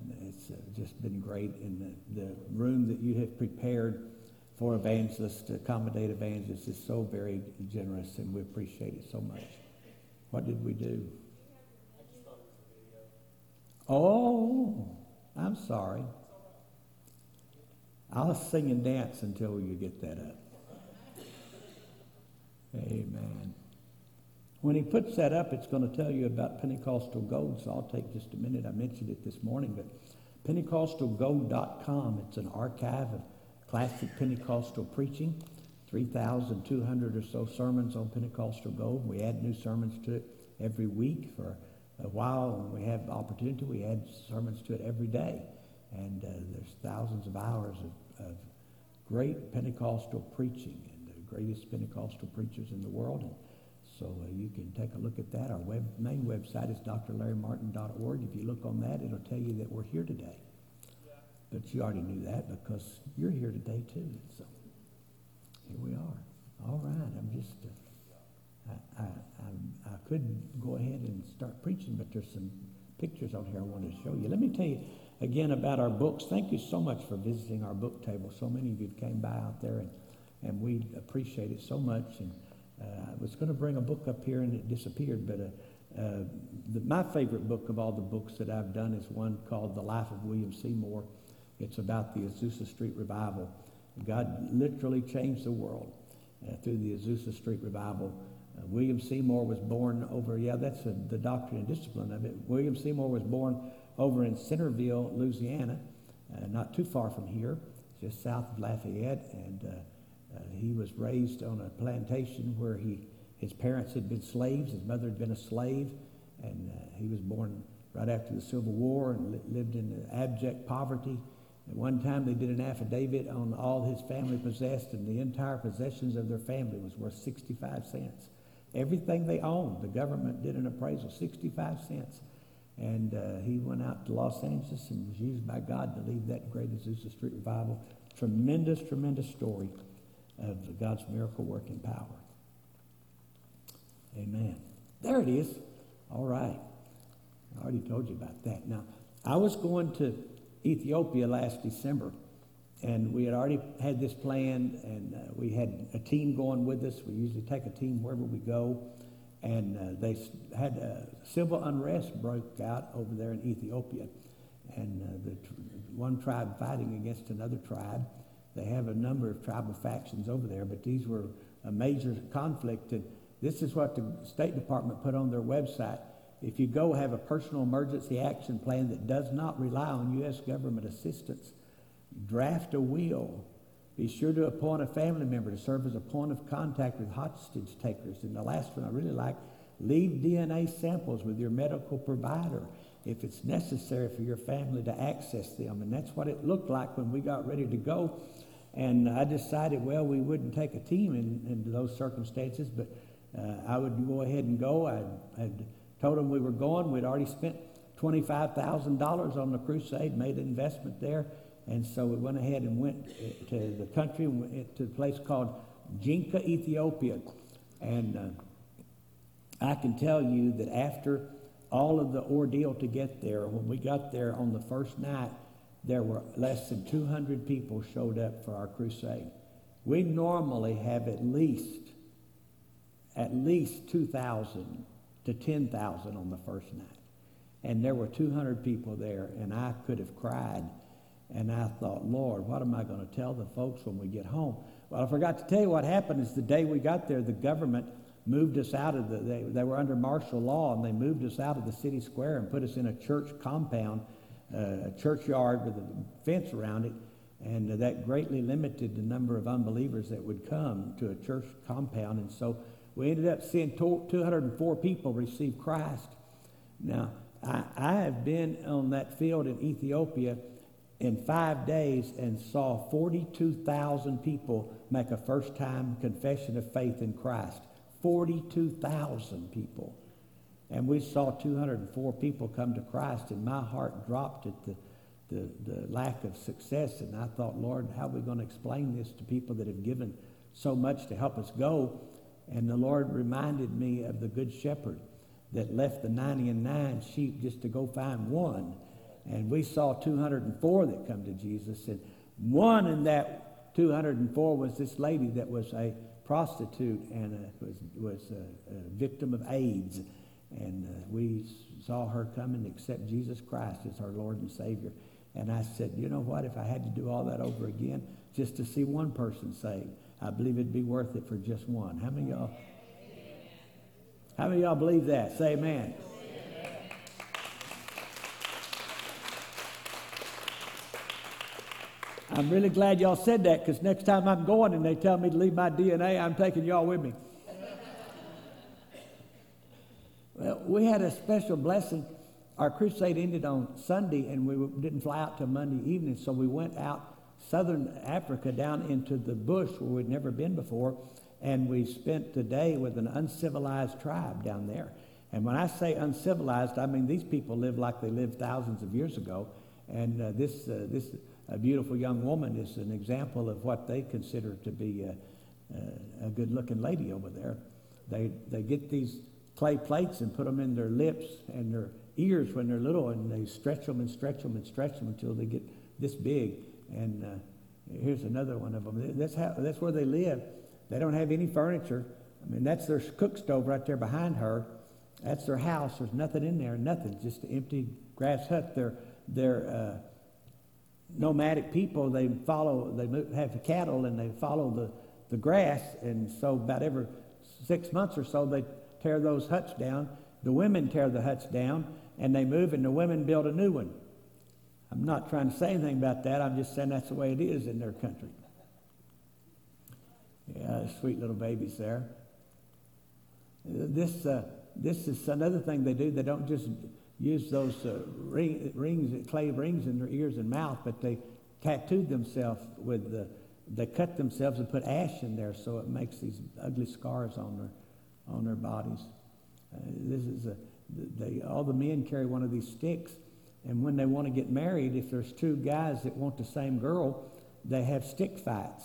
and it's uh, just been great. And the, the room that you have prepared for evangelists to accommodate evangelists is so very generous, and we appreciate it so much. What did we do? Oh, I'm sorry. I'll sing and dance until you get that up. Amen. When he puts that up, it's going to tell you about Pentecostal Gold, so I'll take just a minute. I mentioned it this morning, but PentecostalGold.com, it's an archive of classic Pentecostal preaching, 3,200 or so sermons on Pentecostal Gold. We add new sermons to it every week for a while. When we have opportunity, we add sermons to it every day. And uh, there's thousands of hours of, of, great Pentecostal preaching and the greatest Pentecostal preachers in the world. And so uh, you can take a look at that. Our web, main website is drlarrymartin.org. If you look on that, it'll tell you that we're here today. But you already knew that because you're here today too. So here we are. All right. I'm just, uh, I, I, I, could go ahead and start preaching, but there's some pictures on here I want to show you. Let me tell you again about our books. Thank you so much for visiting our book table. So many of you came by out there, and, and we appreciate it so much. And uh, I was going to bring a book up here, and it disappeared, but uh, uh, the, my favorite book of all the books that I've done is one called The Life of William Seymour. It's about the Azusa Street revival. God literally changed the world uh, through the Azusa Street revival. Uh, William Seymour was born over, yeah, that's a, the doctrine and discipline of it. William Seymour was born over in Centerville, Louisiana, uh, not too far from here, just south of Lafayette. And he was raised on a plantation where he, his parents had been slaves, his mother had been a slave, and uh, he was born right after the Civil War and li- lived in abject poverty. At one time, they did an affidavit on all his family possessed, and the entire possessions of their family was worth 65 cents. Everything they owned, the government did an appraisal, 65 cents. And uh, he went out to Los Angeles and was used by God to lead that great Azusa Street revival. Tremendous, tremendous story of God's miracle working power. Amen. There it is. All right. I already told you about that. Now, I was going to Ethiopia last December. And we had already had this planned, and uh, we had a team going with us. We usually take a team wherever we go. And uh, they had uh, civil unrest broke out over there in Ethiopia. And uh, the tr- one tribe fighting against another tribe. They have a number of tribal factions over there, but these were a major conflict. And this is what the State Department put on their website. If you go have a personal emergency action plan that does not rely on U.S. government assistance, draft a will. Be sure to appoint a family member to serve as a point of contact with hostage takers. And the last one I really like, leave DNA samples with your medical provider if it's necessary for your family to access them. And that's what it looked like when we got ready to go. And I decided, well, we wouldn't take a team in, in those circumstances, but uh, I would go ahead and go. I had told them we were going. We'd already spent $25,000 on the crusade, made an investment there. And so we went ahead and went uh, to the country, went to a place called Jinka, Ethiopia. And uh, I can tell you that after all of the ordeal to get there, when we got there on the first night, there were less than 200 people showed up for our crusade. We normally have at least at least 2,000 to 10,000 on the first night. And there were 200 people there, and I could have cried. And I thought, Lord, what am I going to tell the folks when we get home? Well, I forgot to tell you what happened is the day we got there, the government moved us out of the, they, they were under martial law, and they moved us out of the city square and put us in a church compound, a churchyard with a fence around it. And that greatly limited the number of unbelievers that would come to a church compound. And so we ended up seeing 204 people receive Christ. Now, I, I have been on that field in Ethiopia in five days and saw 42,000 people make a first time confession of faith in Christ. 42,000 people. And we saw 204 people come to Christ, and my heart dropped at the, the, the lack of success. And I thought, Lord, how are we going to explain this to people that have given so much to help us go? And the Lord reminded me of the Good Shepherd that left the 90 and 9 sheep just to go find one. And we saw 204 that come to Jesus. And one in that 204 was this lady that was a prostitute and a, was, was a, a, victim of AIDS. And uh, we saw her come and accept Jesus Christ as our Lord and Savior. And I said, you know what? If I had to do all that over again just to see one person saved, I believe it'd be worth it for just one. How many y'all? How many y'all believe that? Say amen. I'm really glad y'all said that because next time I'm going and they tell me to leave my DNA, I'm taking y'all with me. well, we had a special blessing. Our crusade ended on Sunday and we didn't fly out till Monday evening, so we went out southern Africa down into the bush where we'd never been before, and we spent the day with an uncivilized tribe down there. And when I say uncivilized, I mean these people live like they lived thousands of years ago. And uh, this, uh, this uh, beautiful young woman is an example of what they consider to be a, a good looking lady over there. They, they get these clay plates and put them in their lips and their ears when they're little, and they stretch them and stretch them and stretch them until they get this big. And uh, here's another one of them. That's, how, that's where they live. They don't have any furniture. I mean, that's their cook stove right there behind her. That's their house. There's nothing in there, nothing, just an empty grass hut. They're, they're uh, nomadic people. They follow, they have cattle and they follow the, the grass. And so, about every six months or so, they tear those huts down. The women tear the huts down and they move, and the women build a new one. I'm not trying to say anything about that. I'm just saying that's the way it is in their country. Yeah, sweet little babies there. This, uh, this is another thing they do. They don't just use those uh, ring, rings, clay rings in their ears and mouth, but they tattooed themselves with the, they cut themselves and put ash in there so it makes these ugly scars on their, on their bodies. Uh, this is a, they, all the men carry one of these sticks and when they want to get married, if there's two guys that want the same girl, they have stick fights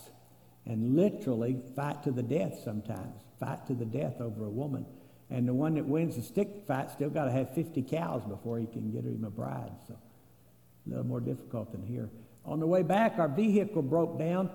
and literally fight to the death sometimes, fight to the death over a woman. And the one that wins the stick fight still got to have 50 cows before he can get him a bride. So a little more difficult than here. On the way back, our vehicle broke down,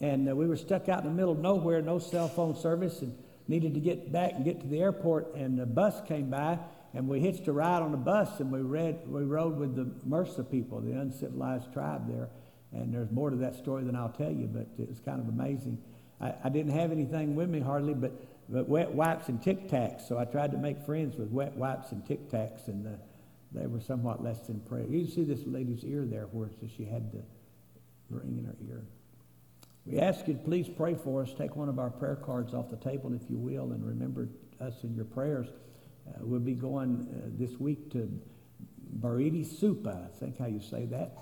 and uh, we were stuck out in the middle of nowhere, no cell phone service, and needed to get back and get to the airport. And the bus came by, and we hitched a ride on a bus and we, read, we rode with the Mursi people, the uncivilized tribe there. And there's more to that story than I'll tell you, but it was kind of amazing. I, I didn't have anything with me hardly, but, but wet wipes and Tic Tacs. So I tried to make friends with wet wipes and Tic Tacs, and uh, they were somewhat less than prayer. You see this lady's ear there where she had the ring in her ear. We ask you to please pray for us. Take one of our prayer cards off the table, if you will, and remember us in your prayers. Uh, we'll be going uh, this week to Bariti Supa, I think how you say that.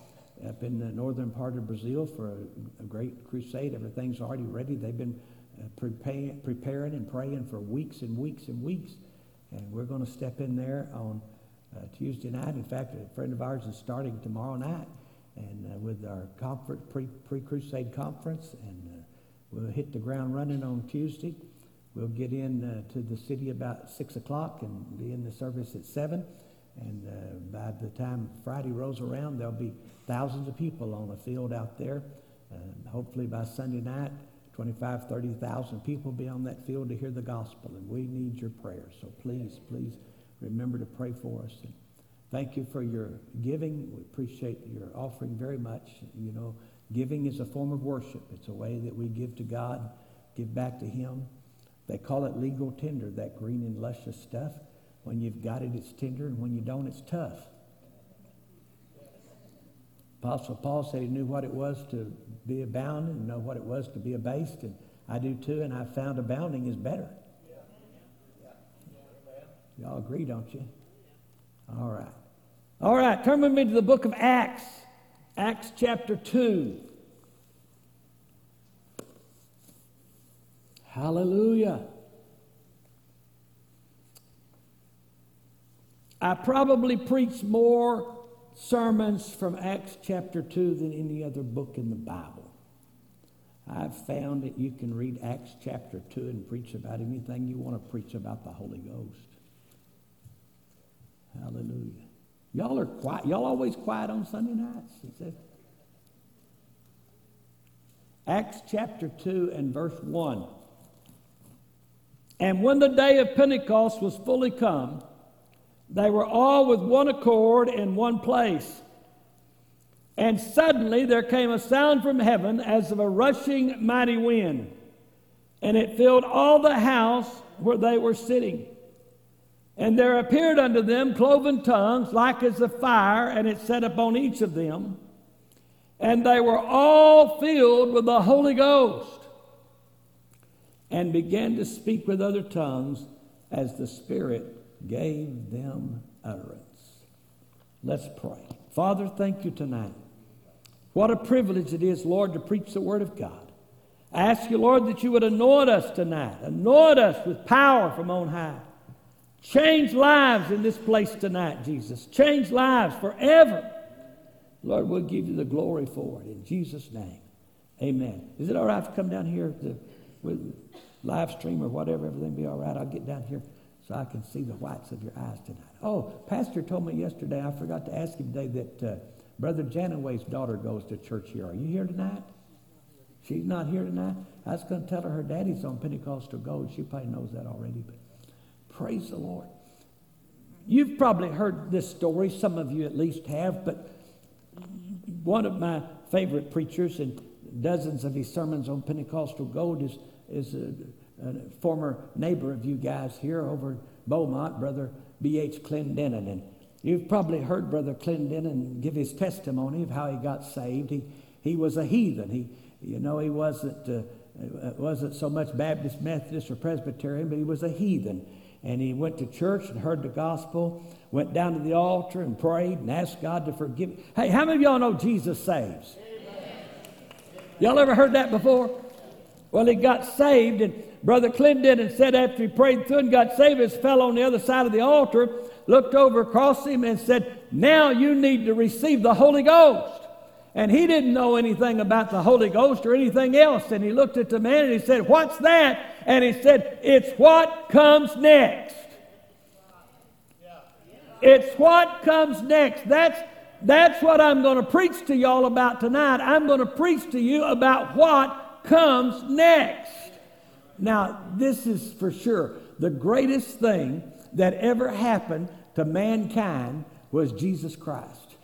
up in the northern part of Brazil for a, a great crusade. Everything's already ready. They've been uh, prepare, preparing and praying for weeks and weeks and weeks. And we're going to step in there on uh, Tuesday night. In fact, a friend of ours is starting tomorrow night and uh, with our conference, pre, pre-crusade conference. And uh, we'll hit the ground running on Tuesday. We'll get in uh, to the city about 6 o'clock and be in the service at 7. And uh, by the time Friday rolls around, there'll be thousands of people on the field out there. Hopefully by Sunday night, 25, 30,000 people be on that field to hear the gospel. And we need your prayers. So please, please remember to pray for us. And thank you for your giving. We appreciate your offering very much. You know, giving is a form of worship. It's a way that we give to God, give back to Him. They call it legal tender, that green and luscious stuff. When you've got it, it's tender, and when you don't, it's tough. Apostle Paul said he knew what it was to be abounding and know what it was to be abased, and I do too, and I found abounding is better. Y'all agree, don't you? All right. All right, turn with me to the book of Acts, Acts chapter 2. Hallelujah. I probably preach more sermons from Acts chapter 2 than any other book in the Bible. I've found that you can read Acts chapter 2 and preach about anything you want to preach about the Holy Ghost. Hallelujah. Y'all are quiet. Y'all always quiet on Sunday nights. He says, Acts chapter 2 and verse 1. And when the day of Pentecost was fully come, they were all with one accord in one place. And suddenly there came a sound from heaven as of a rushing mighty wind, and it filled all the house where they were sitting. And there appeared unto them cloven tongues like as a fire, and it set upon each of them. And they were all filled with the Holy Ghost, and began to speak with other tongues as the Spirit gave them utterance. Let's pray. Father, thank you tonight. What a privilege it is, Lord, to preach the Word of God. I ask you, Lord, that you would anoint us tonight, anoint us with power from on high. Change lives in this place tonight, Jesus. Change lives forever. Lord, we'll give you the glory for it in Jesus' name. Amen. Is it all right to come down here to, with live stream or whatever? Everything be all right? I'll get down here so I can see the whites of your eyes tonight. Oh, Pastor told me yesterday, I forgot to ask him today, that uh, Brother Janaway's daughter goes to church here. Are you here tonight? She's not here tonight? I was going to tell her her daddy's on Pentecostal Gold. She probably knows that already, but praise the Lord. You've probably heard this story, some of you at least have, but one of my favorite preachers and dozens of his sermons on Pentecostal Gold is, is uh, a former neighbor of you guys here over Beaumont, Brother B.H. Clendennen. And you've probably heard Brother Clendennen give his testimony of how he got saved. He, he was a heathen. He, you know, he wasn't, uh, wasn't so much Baptist, Methodist, or Presbyterian, but he was a heathen. And he went to church and heard the gospel, went down to the altar and prayed and asked God to forgive. Hey, how many of y'all know Jesus saves? Y'all ever heard that before? Well, he got saved, and Brother Clendennen said after he prayed through and got saved, his fellow on the other side of the altar, looked over across him, and said, Now you need to receive the Holy Ghost. And he didn't know anything about the Holy Ghost or anything else. And he looked at the man and he said, What's that? And he said, It's what comes next. It's what comes next. That's, that's what I'm going to preach to y'all about tonight. I'm going to preach to you about what comes next. Now, this is for sure the greatest thing that ever happened to mankind was Jesus Christ.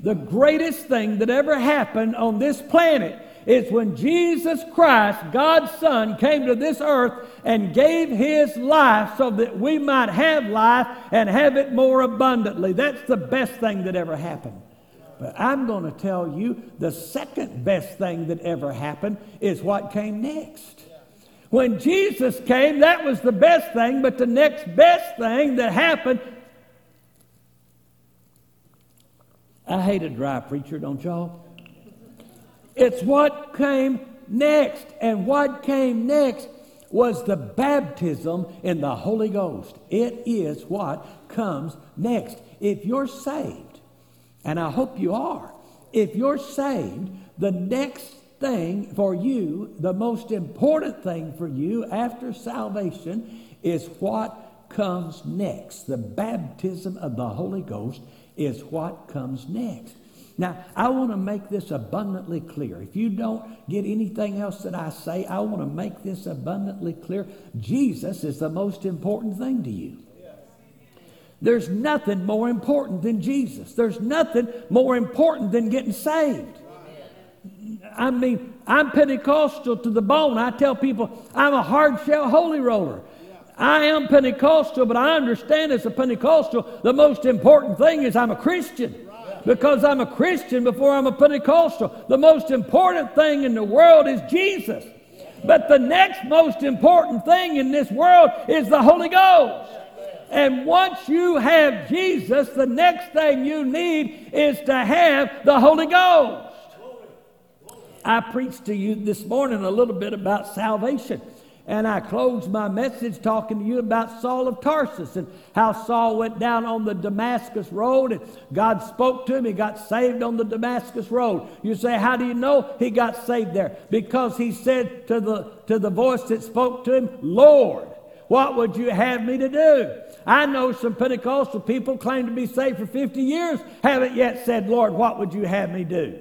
The greatest thing that ever happened on this planet is when Jesus Christ, God's Son, came to this earth and gave his life so that we might have life and have it more abundantly. That's the best thing that ever happened. But I'm going to tell you the second best thing that ever happened is what came next. When Jesus came, that was the best thing, but the next best thing that happened I hate a dry preacher, don't y'all? It's what came next. And what came next was the baptism in the Holy Ghost. It is what comes next. If you're saved, and I hope you are, if you're saved, the next thing for you, the most important thing for you after salvation is what comes next. The baptism of the Holy Ghost is what comes next. Now, I want to make this abundantly clear. If you don't get anything else that I say, I want to make this abundantly clear. Jesus is the most important thing to you. There's nothing more important than Jesus. There's nothing more important than getting saved. I mean, I'm Pentecostal to the bone. I tell people I'm a hard shell holy roller. I am Pentecostal, but I understand as a Pentecostal, the most important thing is I'm a Christian. Because I'm a Christian before I'm a Pentecostal. The most important thing in the world is Jesus. But the next most important thing in this world is the Holy Ghost. And once you have Jesus, the next thing you need is to have the Holy Ghost. I preached to you this morning a little bit about salvation. And I closed my message talking to you about Saul of Tarsus and how Saul went down on the Damascus road and God spoke to him. He got saved on the Damascus road. You say, How do you know he got saved there? Because he said to the, to the voice that spoke to him, Lord, what would you have me to do? I know some Pentecostal people claim to be saved for 50 years, haven't yet said, Lord, what would you have me do?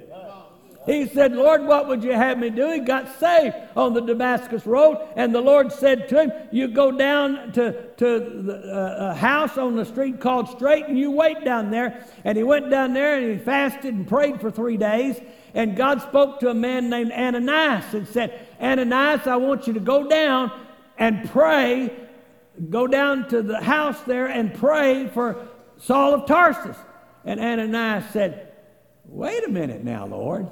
He said, Lord, what would you have me do? He got saved on the Damascus Road, and the Lord said to him, You go down to, to the, uh, a house on the street called Straight, and you wait down there. And he went down there and he fasted and prayed for three days. And God spoke to a man named Ananias and said, Ananias, I want you to go down and pray. Go down to the house there and pray for Saul of Tarsus. And Ananias said, Wait a minute now, Lord.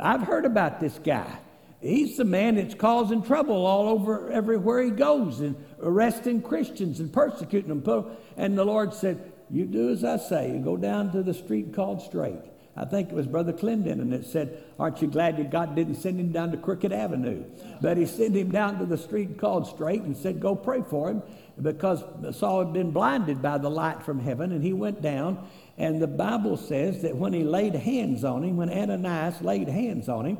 I've heard about this guy. He's the man that's causing trouble all over everywhere he goes and arresting Christians and persecuting them. And the Lord said, You do as I say. You go down to the street called Straight. I think it was Brother Clendennen that said, Aren't you glad that God didn't send him down to Crooked Avenue? But he sent him down to the street called Straight and said, Go pray for him because Saul had been blinded by the light from heaven. And he went down and the Bible says that when he laid hands on him, when Ananias laid hands on him,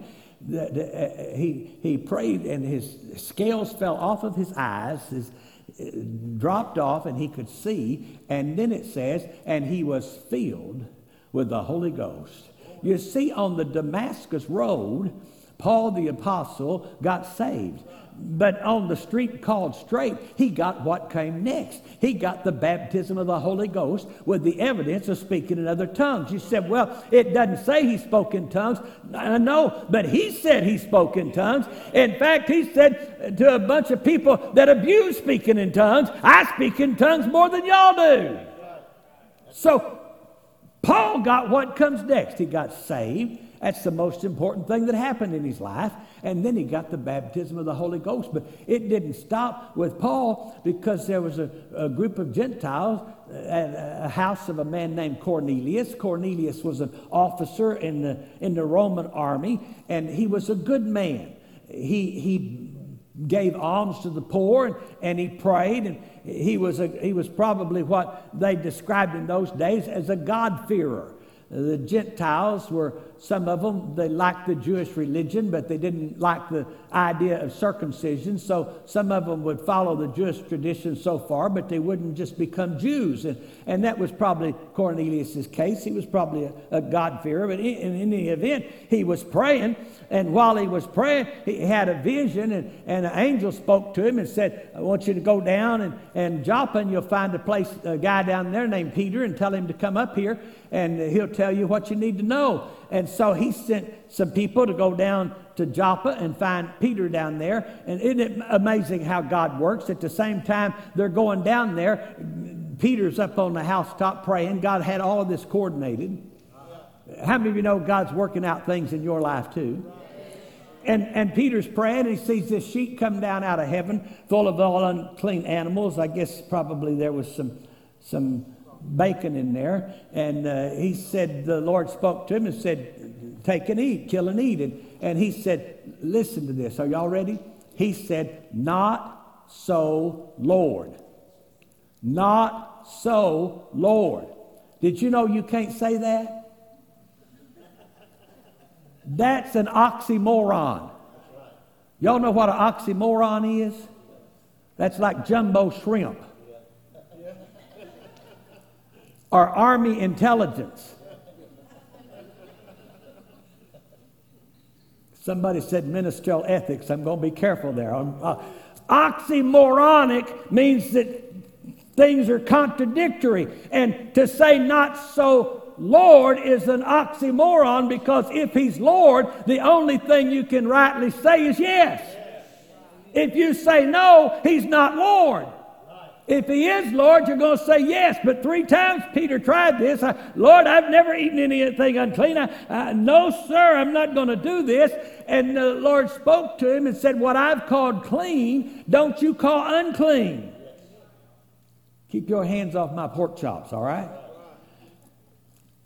that, uh, he, he prayed and his scales fell off of his eyes, his, uh, dropped off, and he could see. And then it says, and he was filled with the Holy Ghost. You see, on the Damascus Road, Paul the Apostle got saved. But on the street called Straight, he got what came next. He got the baptism of the Holy Ghost with the evidence of speaking in other tongues. You said, well, it doesn't say he spoke in tongues. Uh, I know, but he said he spoke in tongues. In fact, he said to a bunch of people that abuse speaking in tongues, I speak in tongues more than y'all do. So, Paul got what comes next. He got saved. That's the most important thing that happened in his life. And then he got the baptism of the Holy Ghost. But it didn't stop with Paul because there was a, a group of Gentiles at a house of a man named Cornelius. Cornelius was an officer in the, in the Roman army, and he was a good man. He, he gave alms to the poor and, and he prayed and he was, a, he was probably what they described in those days as a God-fearer. The Gentiles were, some of them, they liked the Jewish religion, but they didn't like the idea of circumcision. So some of them would follow the Jewish tradition so far, but they wouldn't just become Jews. And, and that was probably Cornelius's case. He was probably a, a God-fearer, but in, in any event, he was praying. And while he was praying, he had a vision, and, and an angel spoke to him and said, I want you to go down and, and Joppa, and you'll find a place, a guy down there named Peter, and tell him to come up here and he'll tell you what you need to know. And so he sent some people to go down to Joppa and find Peter down there. And isn't it amazing how God works? At the same time, they're going down there. Peter's up on the housetop praying. God had all of this coordinated. How many of you know God's working out things in your life too? And, and Peter's praying, and he sees this sheet come down out of heaven full of all unclean animals. I guess probably there was some, some bacon in there, and uh, he said, the Lord spoke to him and said, Take and eat, kill and eat. And, and he said, Listen to this. Are y'all ready? He said, Not so, Lord. Not so, Lord. Did you know you can't say that? That's an oxymoron. Y'all know what an oxymoron is? That's like jumbo shrimp or army intelligence. Somebody said ministerial ethics. I'm going to be careful there. Uh, oxymoronic means that things are contradictory. And to say not so Lord is an oxymoron because if He's Lord, the only thing you can rightly say is yes. If you say no, He's not Lord. If he is Lord, you're going to say yes. But three times Peter tried this. I, Lord, I've never eaten anything unclean. I, I, no, sir, I'm not going to do this. And the Lord spoke to him and said, What I've called clean, don't you call unclean. Keep your hands off my pork chops, all right?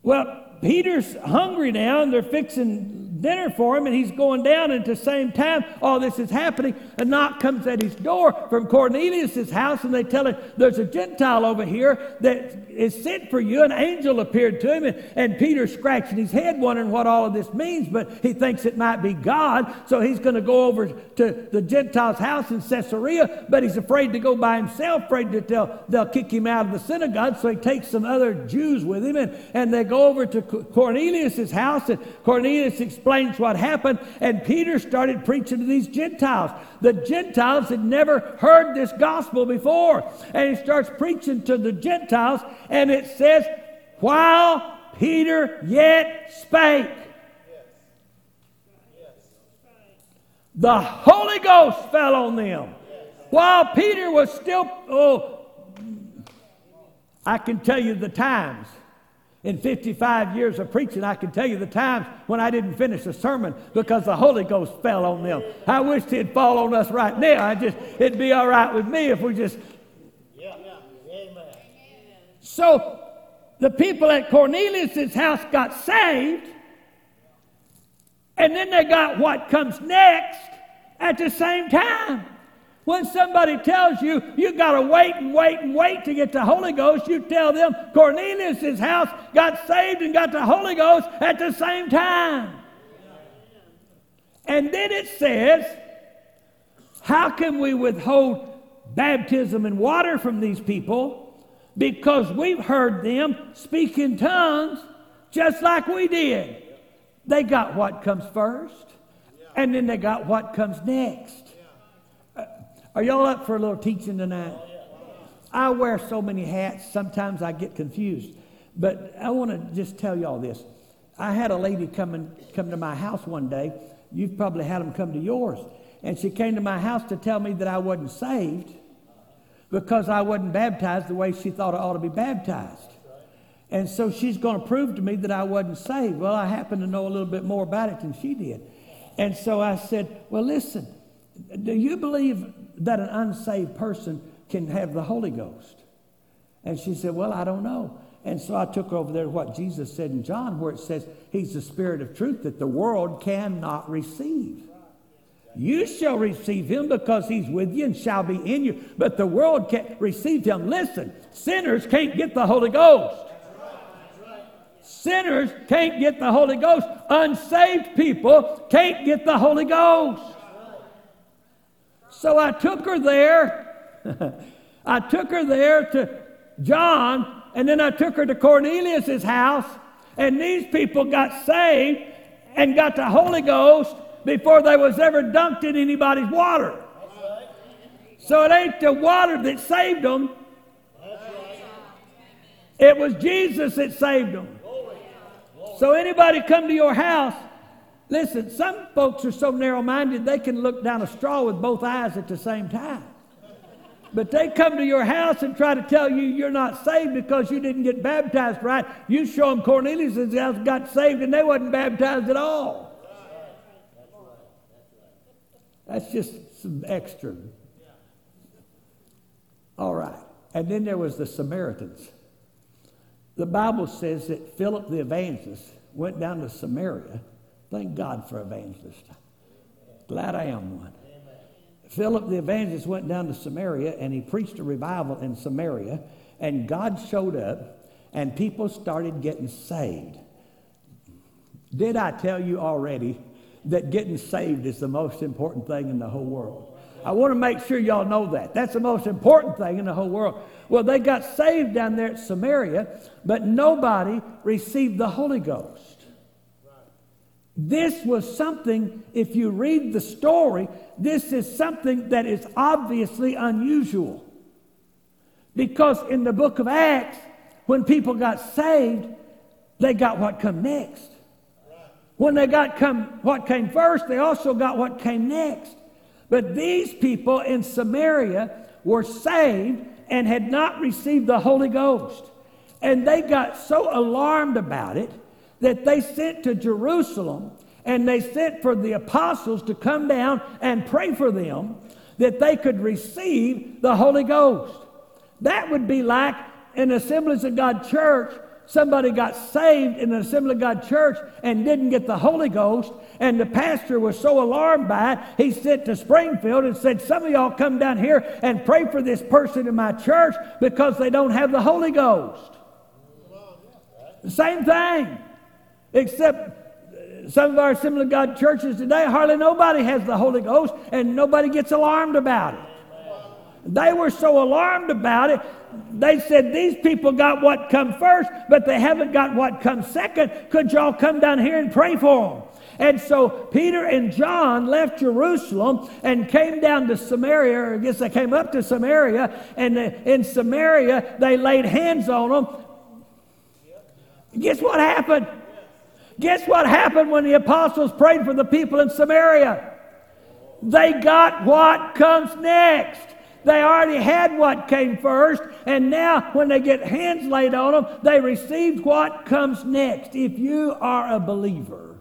Well, Peter's hungry now, and they're fixing dinner for him, and he's going down. And at the same time, all this is happening. A knock comes at his door from cornelius's house, and they tell him, There's a Gentile over here that is sent for you. An angel appeared to him, and, and Peter's scratching his head, wondering what all of this means, but he thinks it might be God. So he's going to go over to the Gentile's house in Caesarea, but he's afraid to go by himself, afraid that they'll, they'll kick him out of the synagogue. So he takes some other Jews with him, and, and they go over to cornelius's house, and Cornelius explains what happened, and Peter started preaching to these Gentiles. The Gentiles had never heard this gospel before, and he starts preaching to the Gentiles, and it says, while Peter yet spake, the Holy Ghost fell on them. While Peter was still, oh, I can tell you the times. In 55 years of preaching, I can tell you the times when I didn't finish a sermon because the Holy Ghost fell on them. I wish it'd fall on us right now. I just, it'd be all right with me if we just. Yeah, yeah. Amen. So the people at Cornelius' house got saved, and then they got what comes next at the same time. When somebody tells you you've got to wait and wait and wait to get the Holy Ghost, you tell them Cornelius' house got saved and got the Holy Ghost at the same time. And then it says, How can we withhold baptism in water from these people? Because we've heard them speak in tongues just like we did. They got what comes first, and then they got what comes next. Are y'all up for a little teaching tonight? I wear so many hats, sometimes I get confused. But I want to just tell y'all this. I had a lady come, and, come to my house one day. You've probably had them come to yours. And she came to my house to tell me that I wasn't saved because I wasn't baptized the way she thought I ought to be baptized. And so she's going to prove to me that I wasn't saved. Well, I happen to know a little bit more about it than she did. And so I said, Well, listen, do you believe that an unsaved person can have the Holy Ghost? And she said, Well, I don't know. And so I took over there what Jesus said in John, where it says, He's the Spirit of truth that the world cannot receive. You shall receive him because he's with you and shall be in you, but the world can't receive him. Listen, sinners can't get the Holy Ghost. Sinners can't get the Holy Ghost. Unsaved people can't get the Holy Ghost. So I took her there. [LAUGHS] I took her there to John, and then I took her to Cornelius's house, and these people got saved and got the Holy Ghost before they was ever dunked in anybody's water. So it ain't the water that saved them. It was Jesus that saved them. So anybody come to your house Listen, some folks are so narrow minded they can look down a straw with both eyes at the same time. But they come to your house and try to tell you you're not saved because you didn't get baptized right. You show them Cornelius' house got saved and they wasn't baptized at all. That's just some extra. All right. And then there was the Samaritans. The Bible says that Philip the evangelist went down to Samaria. Thank God for evangelists. Glad I am one. Philip the evangelist went down to Samaria and he preached a revival in Samaria, and God showed up and people started getting saved. Did I tell you already that getting saved is the most important thing in the whole world? I want to make sure y'all know that. That's the most important thing in the whole world. Well, they got saved down there at Samaria, but nobody received the Holy Ghost. This was something, if you read the story, this is something that is obviously unusual. Because in the book of Acts, when people got saved, they got what come next. When they got come what came first, they also got what came next. But these people in Samaria were saved and had not received the Holy Ghost. And they got so alarmed about it that they sent to Jerusalem and they sent for the apostles to come down and pray for them that they could receive the Holy Ghost. That would be like an Assemblies of God church, somebody got saved in an Assembly of God church and didn't get the Holy Ghost, and the pastor was so alarmed by it, he sent to Springfield and said, Some of y'all come down here and pray for this person in my church because they don't have the Holy Ghost. The same thing, except uh, some of our Assembly of God churches today, hardly nobody has the Holy Ghost and nobody gets alarmed about it. They were so alarmed about it, they said these people got what come first, but they haven't got what comes second. Could y'all come down here and pray for them? And so Peter and John left Jerusalem and came down to Samaria, or I guess they came up to Samaria, and uh, in Samaria they laid hands on them. Guess what happened? Guess what happened when the apostles prayed for the people in Samaria? They got what comes next. They already had what came first, and now when they get hands laid on them, they received what comes next. If you are a believer,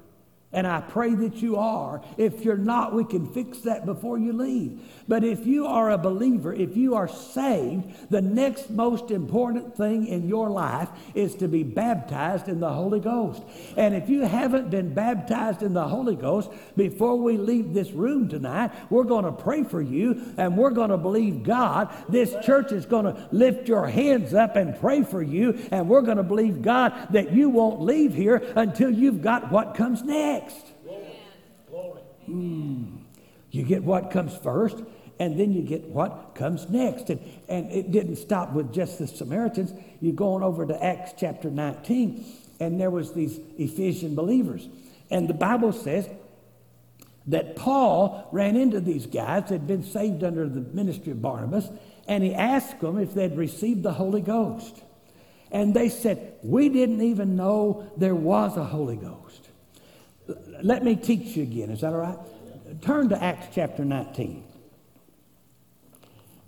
and I pray that you are. If you're not, we can fix that before you leave. But if you are a believer, if you are saved, the next most important thing in your life is to be baptized in the Holy Ghost. And if you haven't been baptized in the Holy Ghost, before we leave this room tonight, we're going to pray for you and we're going to believe God. This church is going to lift your hands up and pray for you. And we're going to believe God that you won't leave here until you've got what comes next. Hmm. You get what comes first, and then you get what comes next. And, and it didn't stop with just the Samaritans. You go on over to Acts chapter 19, and there was these Ephesian believers. And the Bible says that Paul ran into these guys that had been saved under the ministry of Barnabas, and he asked them if they'd received the Holy Ghost. And they said, We didn't even know there was a Holy Ghost. Let me teach you again. Is that all right? Turn to Acts chapter 19.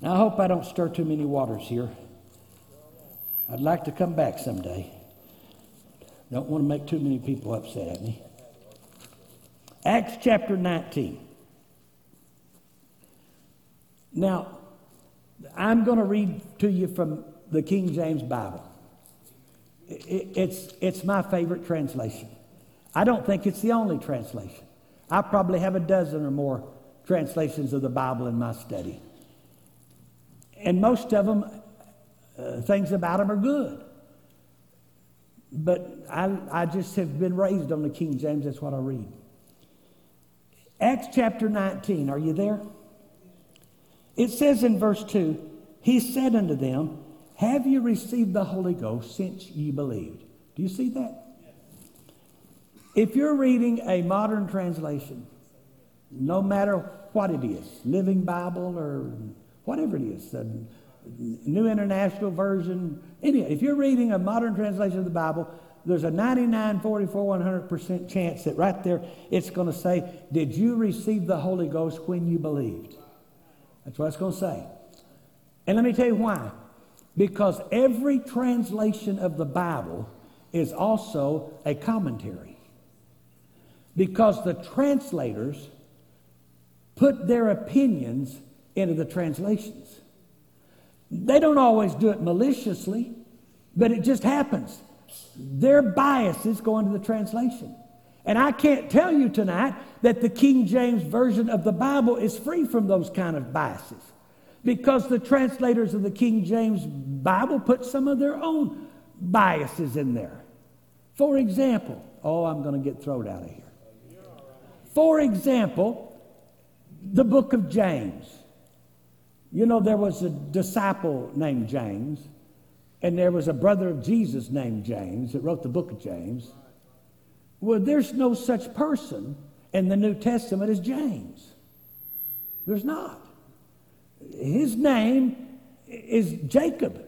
Now, I hope I don't stir too many waters here. I'd like to come back someday. Don't want to make too many people upset at me. Acts chapter 19. Now, I'm going to read to you from the King James Bible. It's, it's my favorite translation. I don't think it's the only translation. I probably have a dozen or more translations of the Bible in my study. And most of them, uh, things about them are good. But I, I just have been raised on the King James, that's what I read. Acts chapter 19, are you there? It says in verse 2 He said unto them, Have you received the Holy Ghost since ye believed? Do you see that? If you're reading a modern translation, no matter what it is, Living Bible or whatever it is, a New International Version, any, if you're reading a modern translation of the Bible, there's a 99, 44, 100% chance that right there it's going to say, Did you receive the Holy Ghost when you believed? That's what it's going to say. And let me tell you why. Because every translation of the Bible is also a commentary because the translators put their opinions into the translations. They don't always do it maliciously. But it just happens. Their biases go into the translation. And I can't tell you tonight that the King James Version of the Bible is free from those kind of biases because the translators of the King James Bible put some of their own biases in there. For example, oh, I'm going to get thrown out of here. For example, the book of James. You know, there was a disciple named James, and there was a brother of Jesus named James that wrote the book of James. Well, there's no such person in the New Testament as James. There's not. His name is Jacob.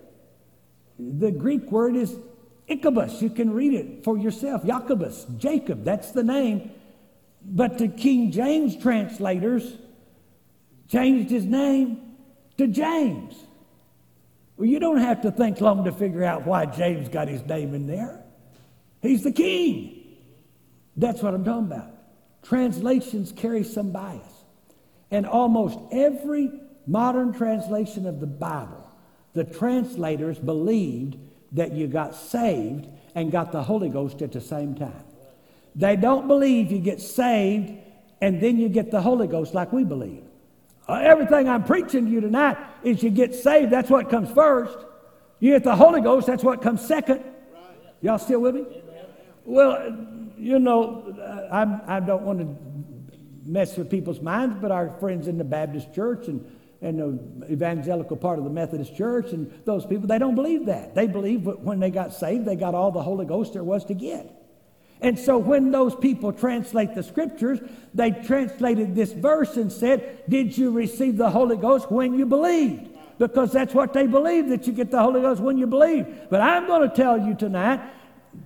The Greek word is Iakobos. You can read it for yourself. Jacobus, Jacob, that's the name. But the King James translators changed his name to James. Well, you don't have to think long to figure out why James got his name in there. He's the king. That's what I'm talking about. Translations carry some bias. And almost every modern translation of the Bible, the translators believed that you got saved and got the Holy Ghost at the same time. They don't believe you get saved and then you get the Holy Ghost like we believe. Uh, everything I'm preaching to you tonight is you get saved, that's what comes first. You get the Holy Ghost, that's what comes second. Y'all still with me? Well, you know, I'm, I do not want to mess with people's minds, but our friends in the Baptist church and, and the evangelical part of the Methodist church and those people, they don't believe that. They believe when they got saved, they got all the Holy Ghost there was to get. And so when those people translate the scriptures, they translated this verse and said, Did you receive the Holy Ghost when you believed? Because that's what they believe, that you get the Holy Ghost when you believe. But I'm going to tell you tonight,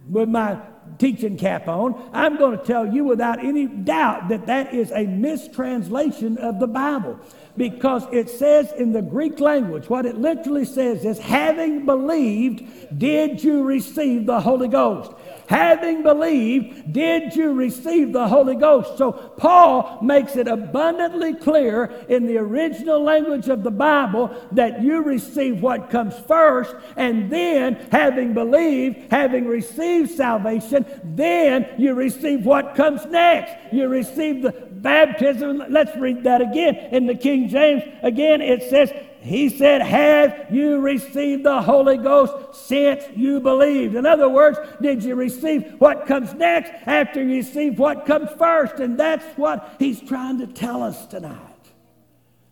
with my teaching cap on, I'm going to tell you without any doubt that that is a mistranslation of the Bible because it says in the Greek language, what it literally says is, having believed, did you receive the Holy Ghost? Having believed, did you receive the Holy Ghost? So Paul makes it abundantly clear in the original language of the Bible that you receive what comes first, and then, having believed, having received salvation, then you receive what comes next. You receive the baptism. Let's read that again. In the King James, again, it says, he said, Have you received the Holy Ghost since you believed? In other words, did you receive what comes next after you receive what comes first? And that's what he's trying to tell us tonight.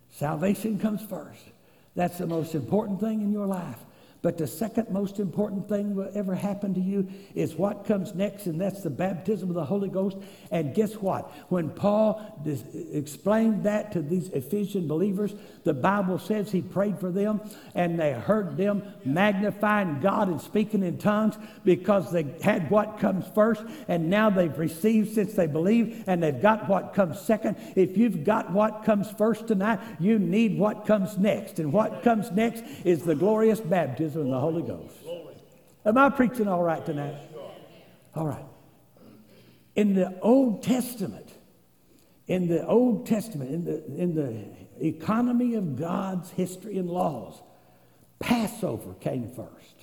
Salvation comes first. That's the most important thing in your life. But the second most important thing will ever happen to you is what comes next, and that's the baptism of the Holy Ghost. And guess what? When Paul dis- explained that to these Ephesian believers, the Bible says he prayed for them, and they heard them magnifying God and speaking in tongues because they had what comes first, and now they've received since they believe, and they've got what comes second. If you've got what comes first tonight, you need what comes next. And what comes next is the glorious baptism baptism in the Holy Ghost. Am I preaching all right tonight? All right. In the Old Testament, in the Old Testament, in the, in the economy of God's history and laws, Passover came first.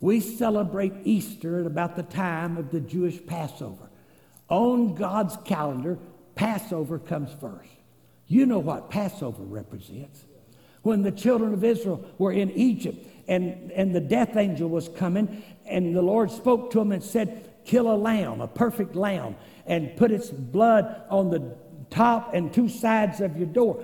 We celebrate Easter at about the time of the Jewish Passover. On God's calendar, Passover comes first. You know what Passover represents when the children of Israel were in Egypt and, and the death angel was coming, and the Lord spoke to him and said, Kill a lamb, a perfect lamb, and put its blood on the top and two sides of your door.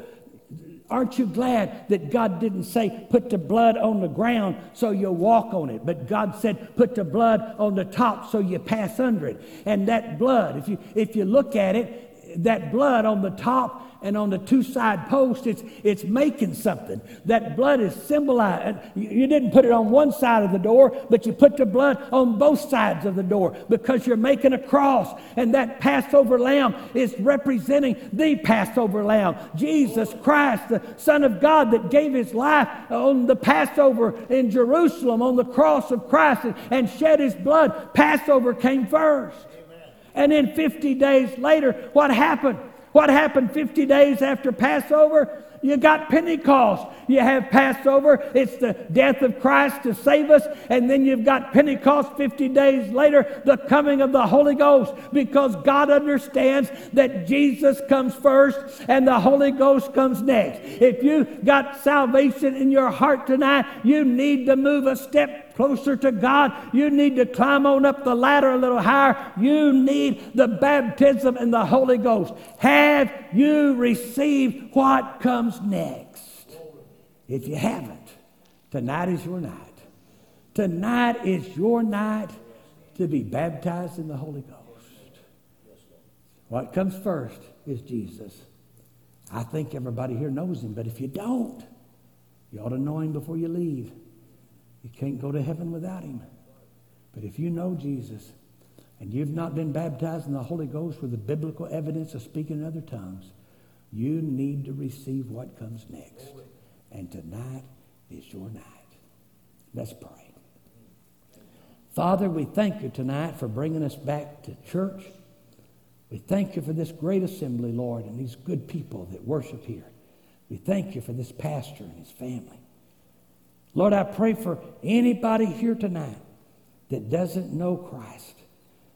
Aren't you glad that God didn't say, put the blood on the ground so you'll walk on it? But God said, put the blood on the top so you pass under it. And that blood, if you, if you look at it, that blood on the top and on the two side posts, it's, it's making something. That blood is symbolized. You didn't put it on one side of the door, but you put the blood on both sides of the door because you're making a cross. And that Passover lamb is representing the Passover lamb, Jesus Christ, the Son of God that gave his life on the Passover in Jerusalem, on the cross of Christ, and, and shed his blood. Passover came first. And then 50 days later, what happened? What happened 50 days after Passover? You got Pentecost. You have Passover. It's the death of Christ to save us. And then you've got Pentecost 50 days later, the coming of the Holy Ghost, because God understands that Jesus comes first and the Holy Ghost comes next. If you got salvation in your heart tonight, you need to move a step closer to God. You need to climb on up the ladder a little higher. You need the baptism in the Holy Ghost. Have you received what comes next? If you haven't, tonight is your night. Tonight is your night to be baptized in the Holy Ghost. What comes first is Jesus. I think everybody here knows him, but if you don't, you ought to know him before you leave. You can't go to heaven without him. But if you know Jesus and you've not been baptized in the Holy Ghost with the biblical evidence of speaking in other tongues, you need to receive what comes next. And tonight is your night. Let's pray. Father, we thank you tonight for bringing us back to church. We thank you for this great assembly, Lord, and these good people that worship here. We thank you for this pastor and his family. Lord, I pray for anybody here tonight that doesn't know Christ.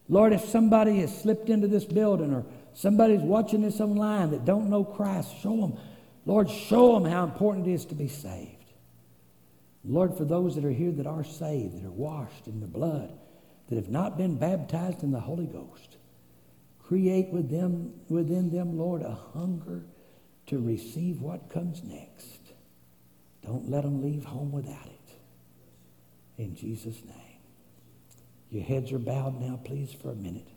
Lord, if somebody has slipped into this building or somebody's watching this online that don't know Christ, show them Lord, show them how important it is to be saved. Lord, for those that are here that are saved, that are washed in the blood, that have not been baptized in the Holy Ghost, create with them, within them, Lord, a hunger to receive what comes next. Don't let them leave home without it. In Jesus' name. Your heads are bowed now, please, for a minute.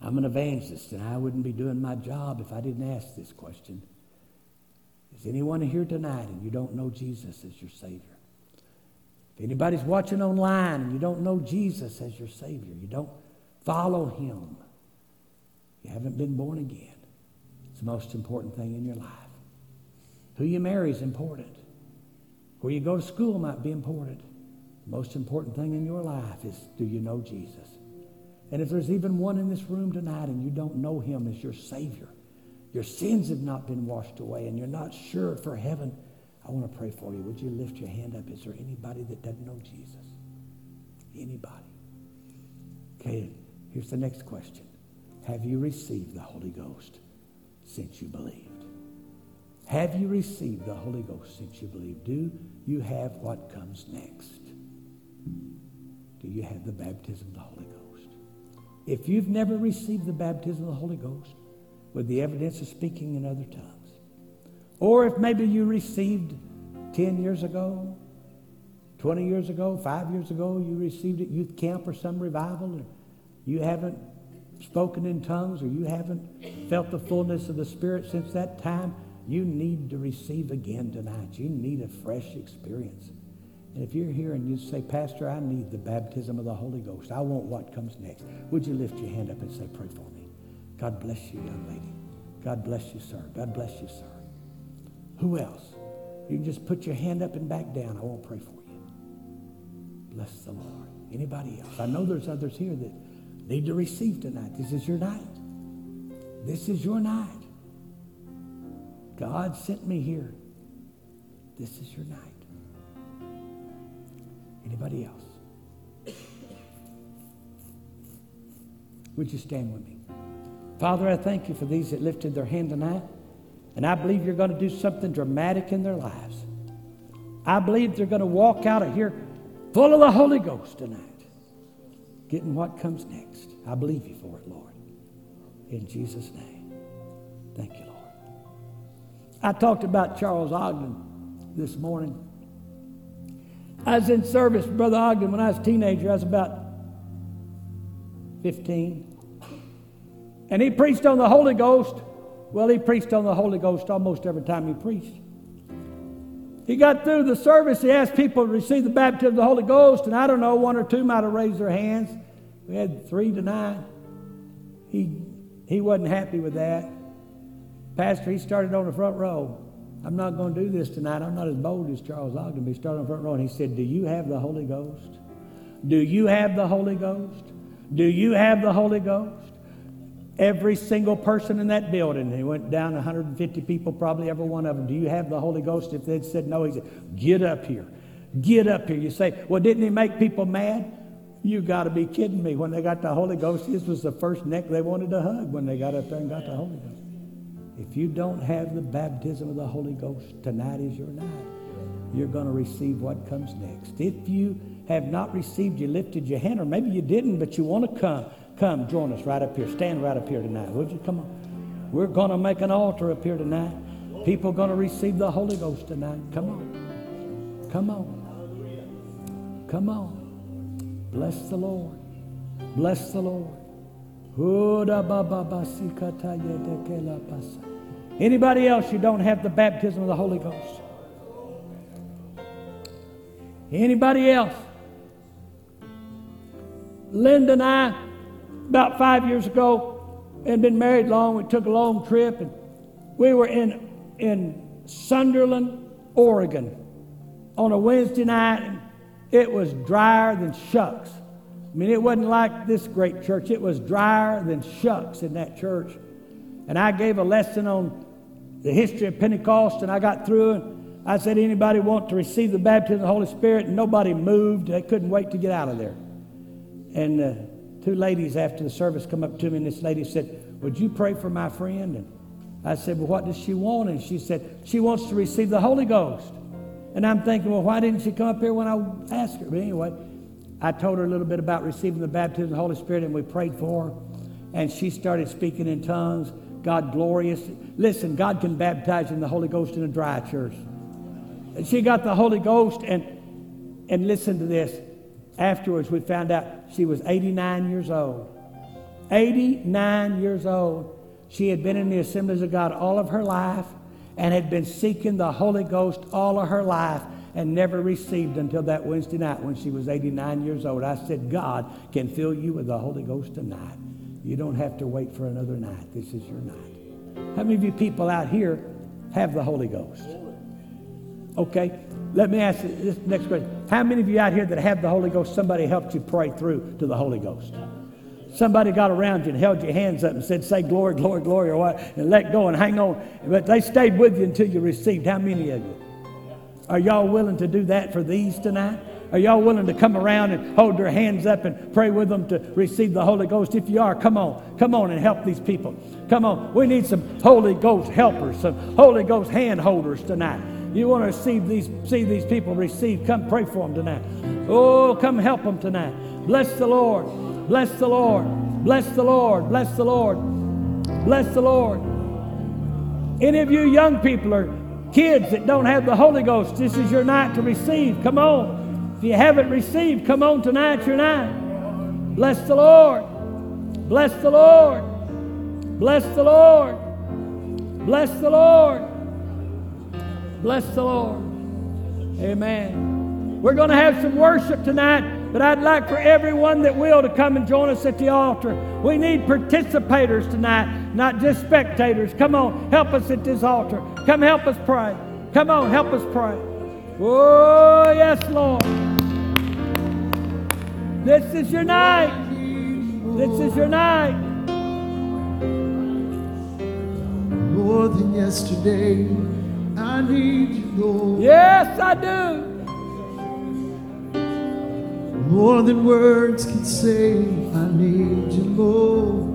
I'm an evangelist, and I wouldn't be doing my job if I didn't ask this question. Is anyone here tonight and you don't know Jesus as your Savior? If anybody's watching online and you don't know Jesus as your Savior, you don't follow Him, you haven't been born again. It's the most important thing in your life. Who you marry is important. Where you go to school might be important. The most important thing in your life is do you know Jesus? And if there's even one in this room tonight and you don't know him as your Savior, your sins have not been washed away, and you're not sure for heaven, I want to pray for you. Would you lift your hand up? Is there anybody that doesn't know Jesus? Anybody? Okay, here's the next question Have you received the Holy Ghost since you believed? Have you received the Holy Ghost since you believe? Do you have what comes next? Do you have the baptism of the Holy Ghost? If you've never received the baptism of the Holy Ghost with the evidence of speaking in other tongues, or if maybe you received 10 years ago, 20 years ago, five years ago, you received it youth camp or some revival, or you haven't spoken in tongues, or you haven't felt the fullness of the Spirit since that time, you need to receive again tonight. You need a fresh experience. And if you're here and you say, Pastor, I need the baptism of the Holy Ghost, I want what comes next, would you lift your hand up and say, Pray for me? God bless you, young lady. God bless you, sir. God bless you, sir. Who else? You can just put your hand up and back down. I won't pray for you. Bless the Lord. Anybody else? I know there's others here that need to receive tonight. This is your night. This is your night. God sent me here. This is your night. Anybody else? Would you stand with me? Father, I thank you for these that lifted their hand tonight. And I believe you're going to do something dramatic in their lives. I believe they're going to walk out of here full of the Holy Ghost tonight, getting what comes next. I believe you for it, Lord. In Jesus' name. Thank you. I talked about Charles Ogden this morning. I was in service, Brother Ogden, when I was a teenager. I was about 15. And he preached on the Holy Ghost. Well, he preached on the Holy Ghost almost every time he preached. He got through the service. He asked people to receive the baptism of the Holy Ghost, and I don't know, one or two might have raised their hands. We had three tonight. He, he wasn't happy with that. Pastor, he started on the front row. I'm not going to do this tonight. I'm not as bold as Charles Ogden. He started on the front row and he said, Do you have the Holy Ghost? Do you have the Holy Ghost? Do you have the Holy Ghost? Every single person in that building, he went down 150 people, probably every one of them. Do you have the Holy Ghost? If they'd said no, he said, Get up here. Get up here. You say, Well, didn't he make people mad? You got to be kidding me. When they got the Holy Ghost, this was the first neck they wanted to hug when they got up there and got the Holy Ghost. If you don't have the baptism of the Holy Ghost, tonight is your night. You're going to receive what comes next. If you have not received, you lifted your hand, or maybe you didn't, but you want to come. Come, join us right up here. Stand right up here tonight, would you? Come on. We're going to make an altar up here tonight. People are going to receive the Holy Ghost tonight. Come on. Come on. Come on. Bless the Lord. Bless the Lord. Anybody else you don't have the baptism of the Holy Ghost? Anybody else? Linda and I about five years ago, and been married long. We took a long trip, and we were in in Sutherlin, Oregon, on a Wednesday night, and it was drier than shucks. I mean, it wasn't like this great church. It was drier than shucks in that church. And I gave a lesson on the history of Pentecost, and I got through, and I said, anybody want to receive the baptism of the Holy Spirit? And nobody moved. They couldn't wait to get out of there. And uh, two ladies after the service come up to me, and this lady said, Would you pray for my friend? And I said, Well, what does she want? And she said, She wants to receive the Holy Ghost. And I'm thinking, Well, why didn't she come up here when I asked her? But anyway, I told her a little bit about receiving the baptism of the Holy Spirit, and we prayed for her. And she started speaking in tongues. God glorious. Listen, God can baptize in the Holy Ghost in a dry church. And she got the Holy Ghost, and and listen to this. Afterwards, we found out she was 89 years old. 89 years old. She had been in the assemblies of God all of her life and had been seeking the Holy Ghost all of her life and never received until that Wednesday night when she was 89 years old. I said, God can fill you with the Holy Ghost tonight. You don't have to wait for another night. This is your night. How many of you people out here have the Holy Ghost? Okay, let me ask you this next question. How many of you out here that have the Holy Ghost, somebody helped you pray through to the Holy Ghost? Somebody got around you and held your hands up and said, say glory, glory, glory, or what, and let go and hang on. But they stayed with you until you received. How many of you? Are y'all willing to do that for these tonight? Are y'all willing to come around and hold their hands up and pray with them to receive the Holy Ghost? If you are, come on. Come on and help these people. Come on. We need some Holy Ghost helpers, some Holy Ghost hand holders tonight. You want to see these, see these people receive, come pray for them tonight. Oh, come help them tonight. Bless the Lord. Bless the Lord. Bless the Lord. Bless the Lord. Bless the Lord. Any of you young people or kids that don't have the Holy Ghost, this is your night to receive. Come on. If you haven't received, come on tonight, your night. Bless the Lord. Bless the Lord. Bless the Lord. Bless the Lord. Bless the Lord. Amen. We're going to have some worship tonight, but I'd like for everyone that will to come and join us at the altar. We need participators tonight, not just spectators. Come on, help us at this altar. Come help us pray. Come on, help us pray. Oh, yes, Lord. This is your night. This is your night.
More than yesterday. I need you, Lord.
Yes, I do.
More than words can say, I need you, more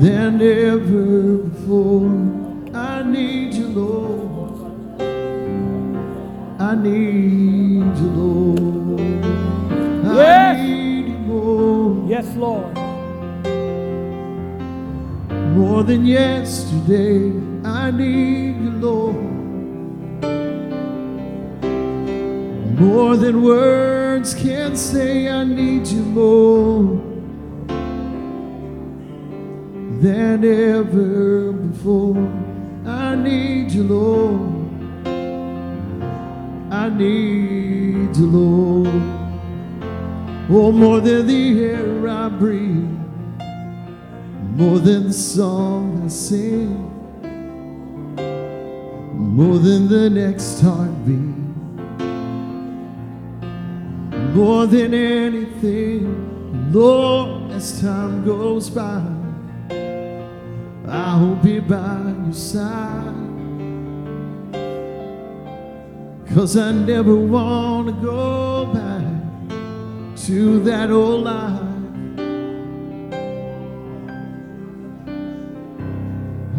Than ever before, I need you, Lord. I need you, Lord.
Yes.
I need you, Lord.
Yes, Lord.
More than yesterday, I need you, Lord. More than words can say, I need you more than ever before. I need you, Lord. I need you, Lord. Oh, more than the air I breathe more than the song I sing, more than the next heartbeat, more than anything, Lord, as time goes by, I'll be by your side. Cause I never want to go back to that old life.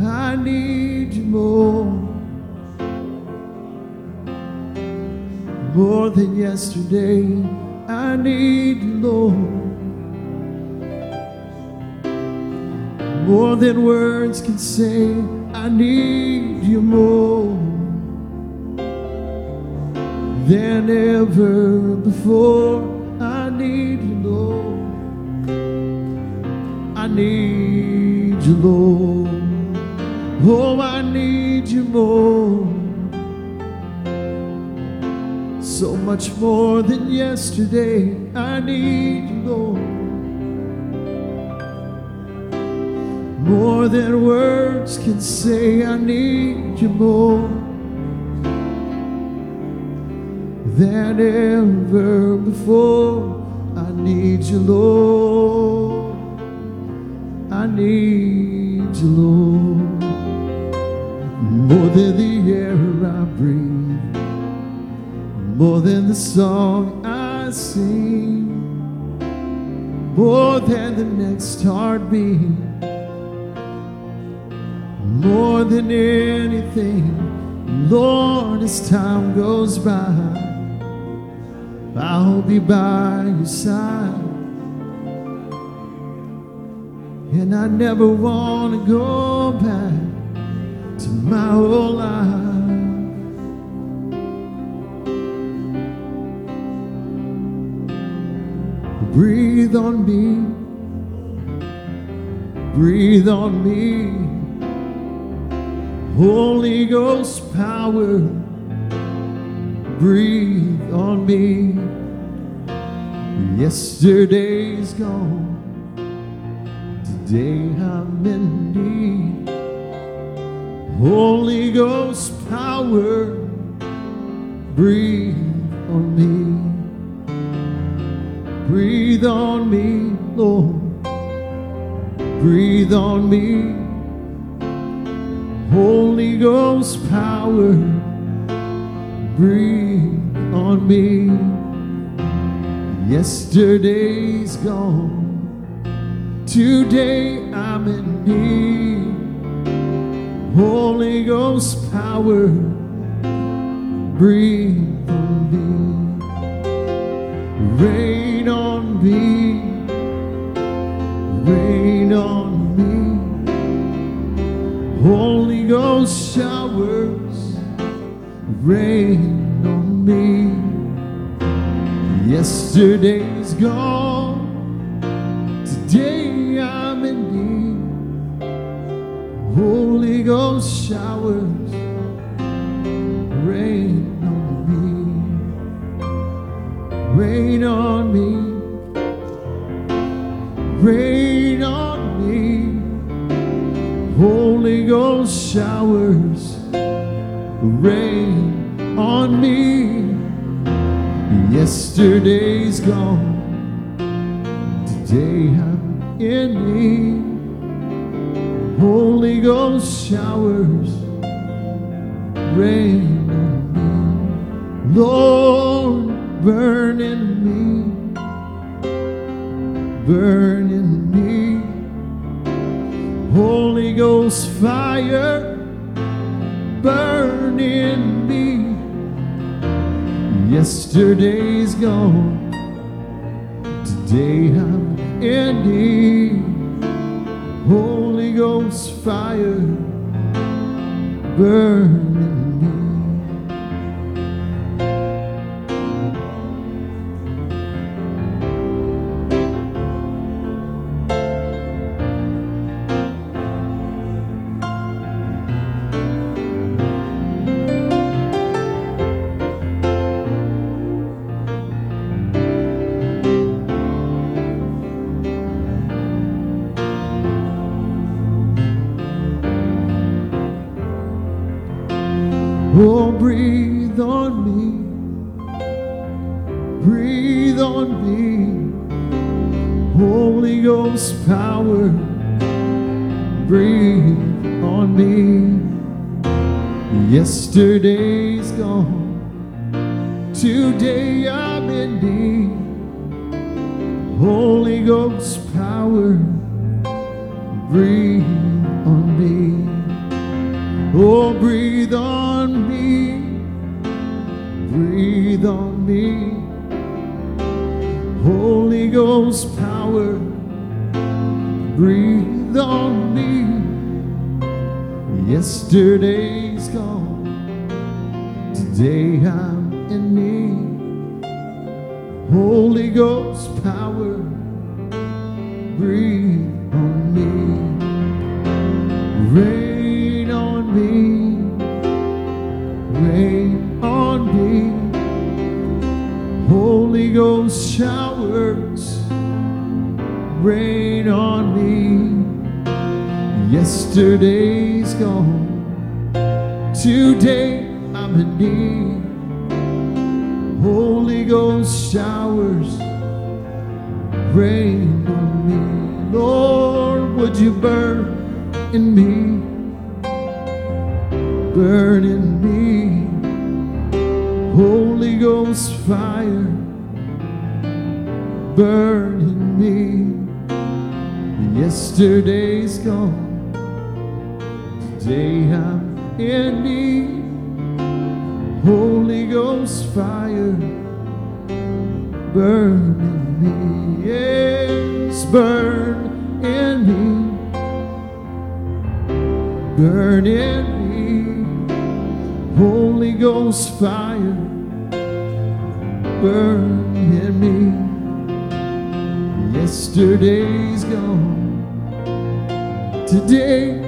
I need you more, more than yesterday. I need you, Lord. More than words can say, I need you more than ever before. I need you, Lord. I need you, Lord. Oh, I need you more. So much more than yesterday. I need you, Lord. More than words can say, I need you more than ever before. I need you, Lord. I need you, Lord. More than the air I breathe, more than the song I sing, more than the next heartbeat more than anything, Lord, as time goes by, I'll be by your side. And I never want to go back to my old life. Breathe on me, breathe on me. Holy Ghost power, breathe on me. Yesterday's gone, today I'm in need. Holy Ghost power, breathe on me. Breathe on me, Lord. Breathe on me. Holy Ghost power, breathe on me. Yesterday's gone, today I'm in need. Holy Ghost power, breathe on me. Rain me, rain on me. Holy Ghost showers rain on me. Yesterday's gone, today I'm in need. Holy Ghost showers rain on me. Rain on me. Rain on me. Holy Ghost showers rain on me. Yesterday's gone, today I'm in need. Holy Ghost showers rain on me. Lord, burn in me, burn in me. Holy Ghost fire, burn in me. Yesterday's gone, today I'm in need. Holy Ghost fire, burn Yesterday's gone, today I'm in need. Holy Ghost power, breathe on me. Oh, breathe on me, breathe on me. Holy Ghost power, breathe on me. Yesterday's gone, today I'm in need. Holy Ghost power, breathe on me. Rain on me, rain on me. Holy Ghost showers, rain on me. Yesterday's gone, today need. Holy Ghost showers, rain on me. Lord, would you burn in me? Burn in me. Holy Ghost fire, burn in me. Yesterday's gone, Yes, burn in me. Burn in me. Holy Ghost fire, burn in me. Yesterday's gone. Today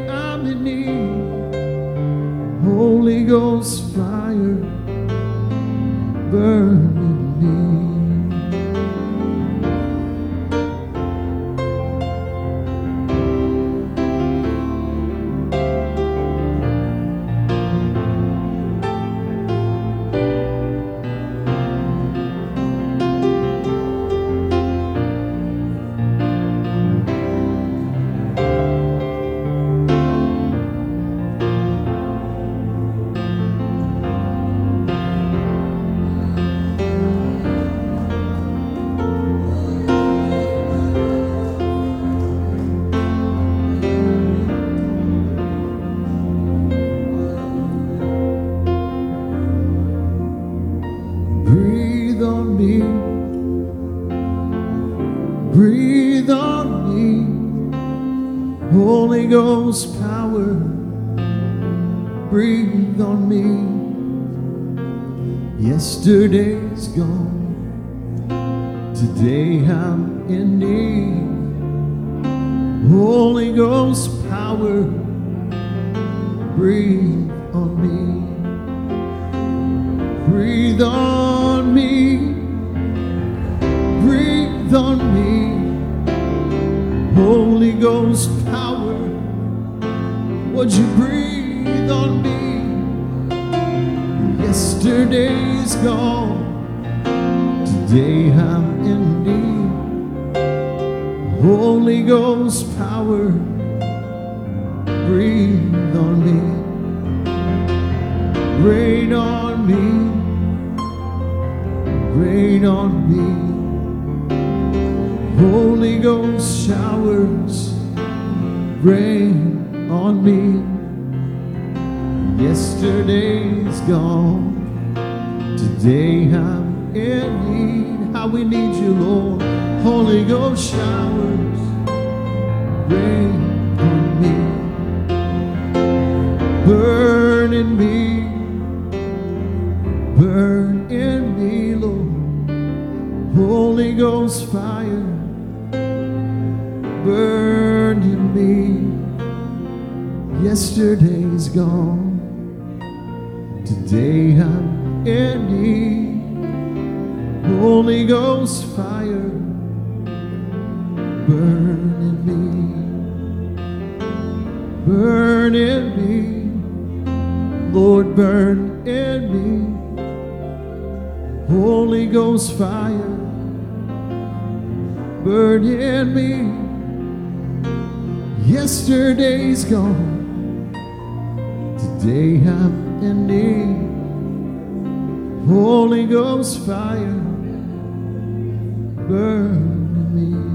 burn in me. Lord, burn in me. Holy Ghost fire, burn in me. Yesterday's gone. Today I'm in need. Holy Ghost fire, burn in me.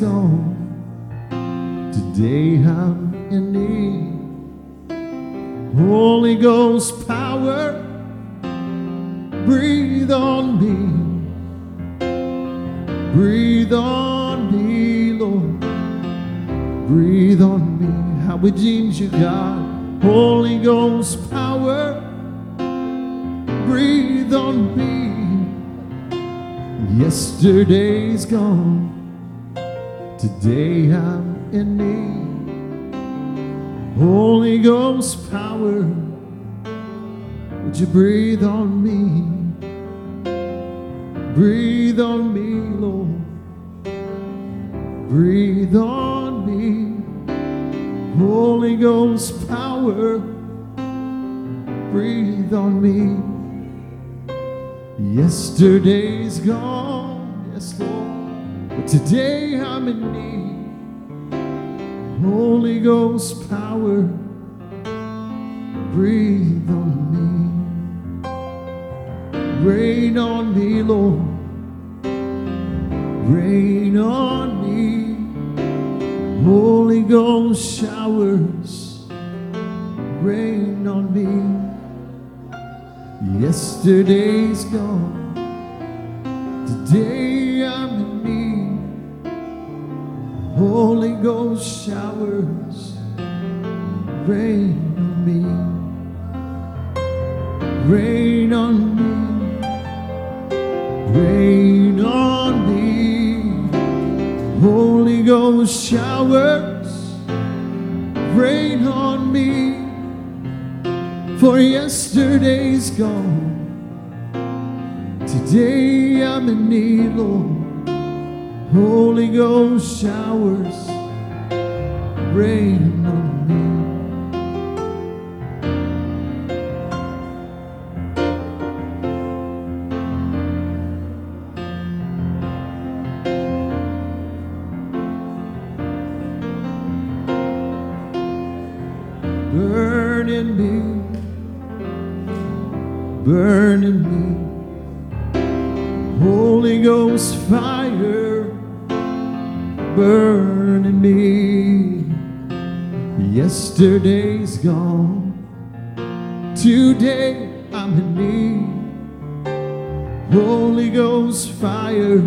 Gone, today I'm in need. Holy Ghost power, breathe on me. Breathe on me, Lord. Breathe on me. How redeemed you, God. Holy Ghost power. Breathe on me. Yesterday's gone. Today I'm in need. Holy Ghost power. Would you breathe on me? Breathe on me, Lord. Breathe on me. Holy Ghost power. Breathe on me. Yesterday's gone, today I'm in need. Holy Ghost power. Breathe on me. Rain on me, Lord. Rain on me. Holy Ghost showers. Rain on me. Yesterday's gone. Today I'm. Holy Ghost showers. Rain on me. Rain on me. Rain on me, Holy Ghost showers, rain on me, for yesterday's gone. Today I'm in need, Lord. Holy Ghost showers, rain on burn in me. Holy Ghost fire, burn in me. Yesterday's gone, today I'm in need. Holy Ghost fire,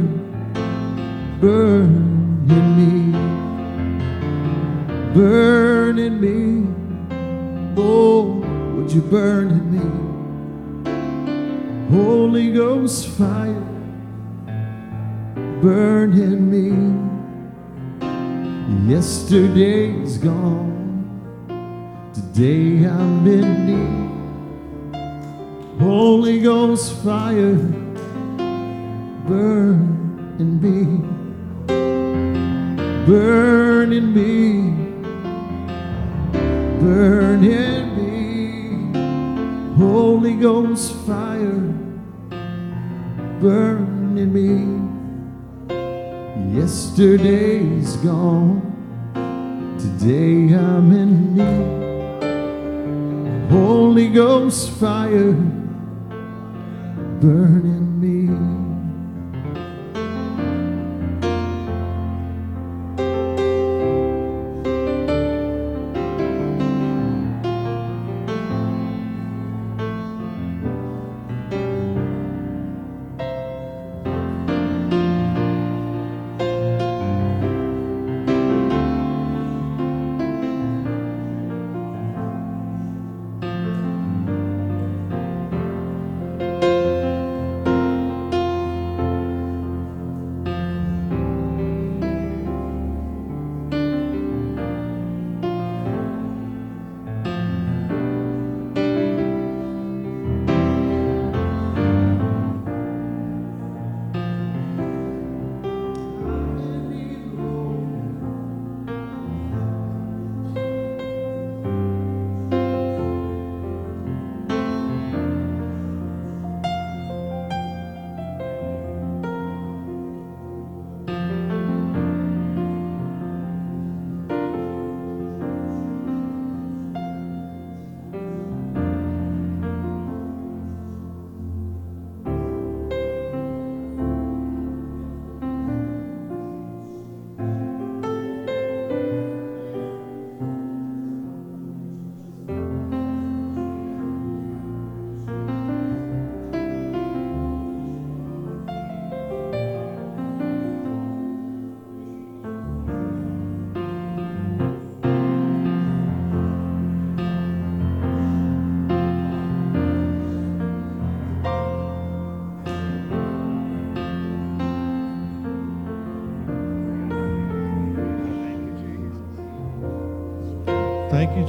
burn in me, burn in me. Lord, would you burn in me? Holy Ghost fire, burn in me. Yesterday's gone. Today I'm in need. Holy Ghost fire, burn in me. Burn in me. Burn in me. Holy Ghost fire, burn in me. Yesterday's gone. Today I'm in need. Holy Ghost fire, burn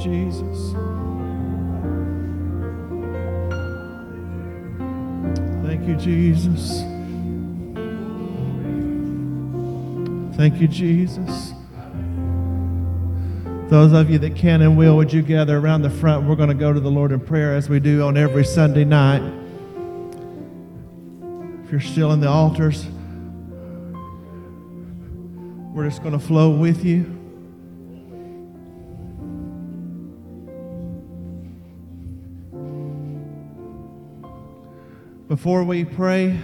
Jesus. Thank you, Jesus. Thank you, Jesus. Those of you that can and will, would you gather around the front? We're going to go to the Lord in prayer as we do on every Sunday night. If you're still in the altars, we're just going to flow with you. Before we pray,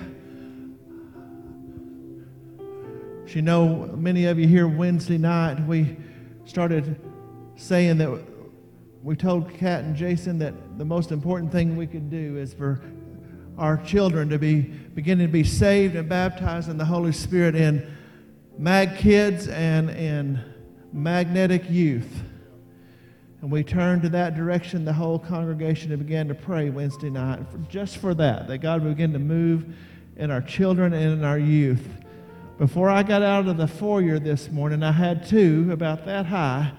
you know, many of you here Wednesday night, we started saying that we told Kat and Jason that the most important thing we could do is for our children to be beginning to be saved and baptized in the Holy Spirit in Mag Kids and in Magnetic Youth. And we turned to that direction, the whole congregation, and began to pray Wednesday night for, just for that, that God would begin to move in our children and in our youth. Before I got out of the foyer this morning, I had two about that high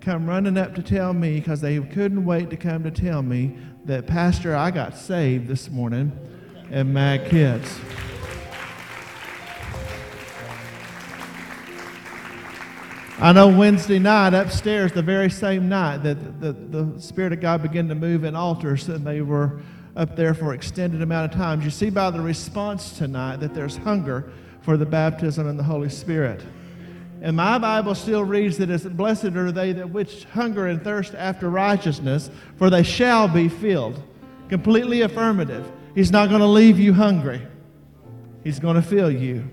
come running up to tell me because they couldn't wait to come to tell me that, Pastor, I got saved this morning and Mag Kids. I know Wednesday night upstairs, the very same night that the, the Spirit of God began to move in altars, and they were up there for extended amount of times. You see by the response tonight that there's hunger for the baptism in the Holy Spirit. And my Bible still reads that it's blessed are they that which hunger and thirst after righteousness, for they shall be filled. Completely affirmative. He's not going to leave you hungry. He's going to fill you.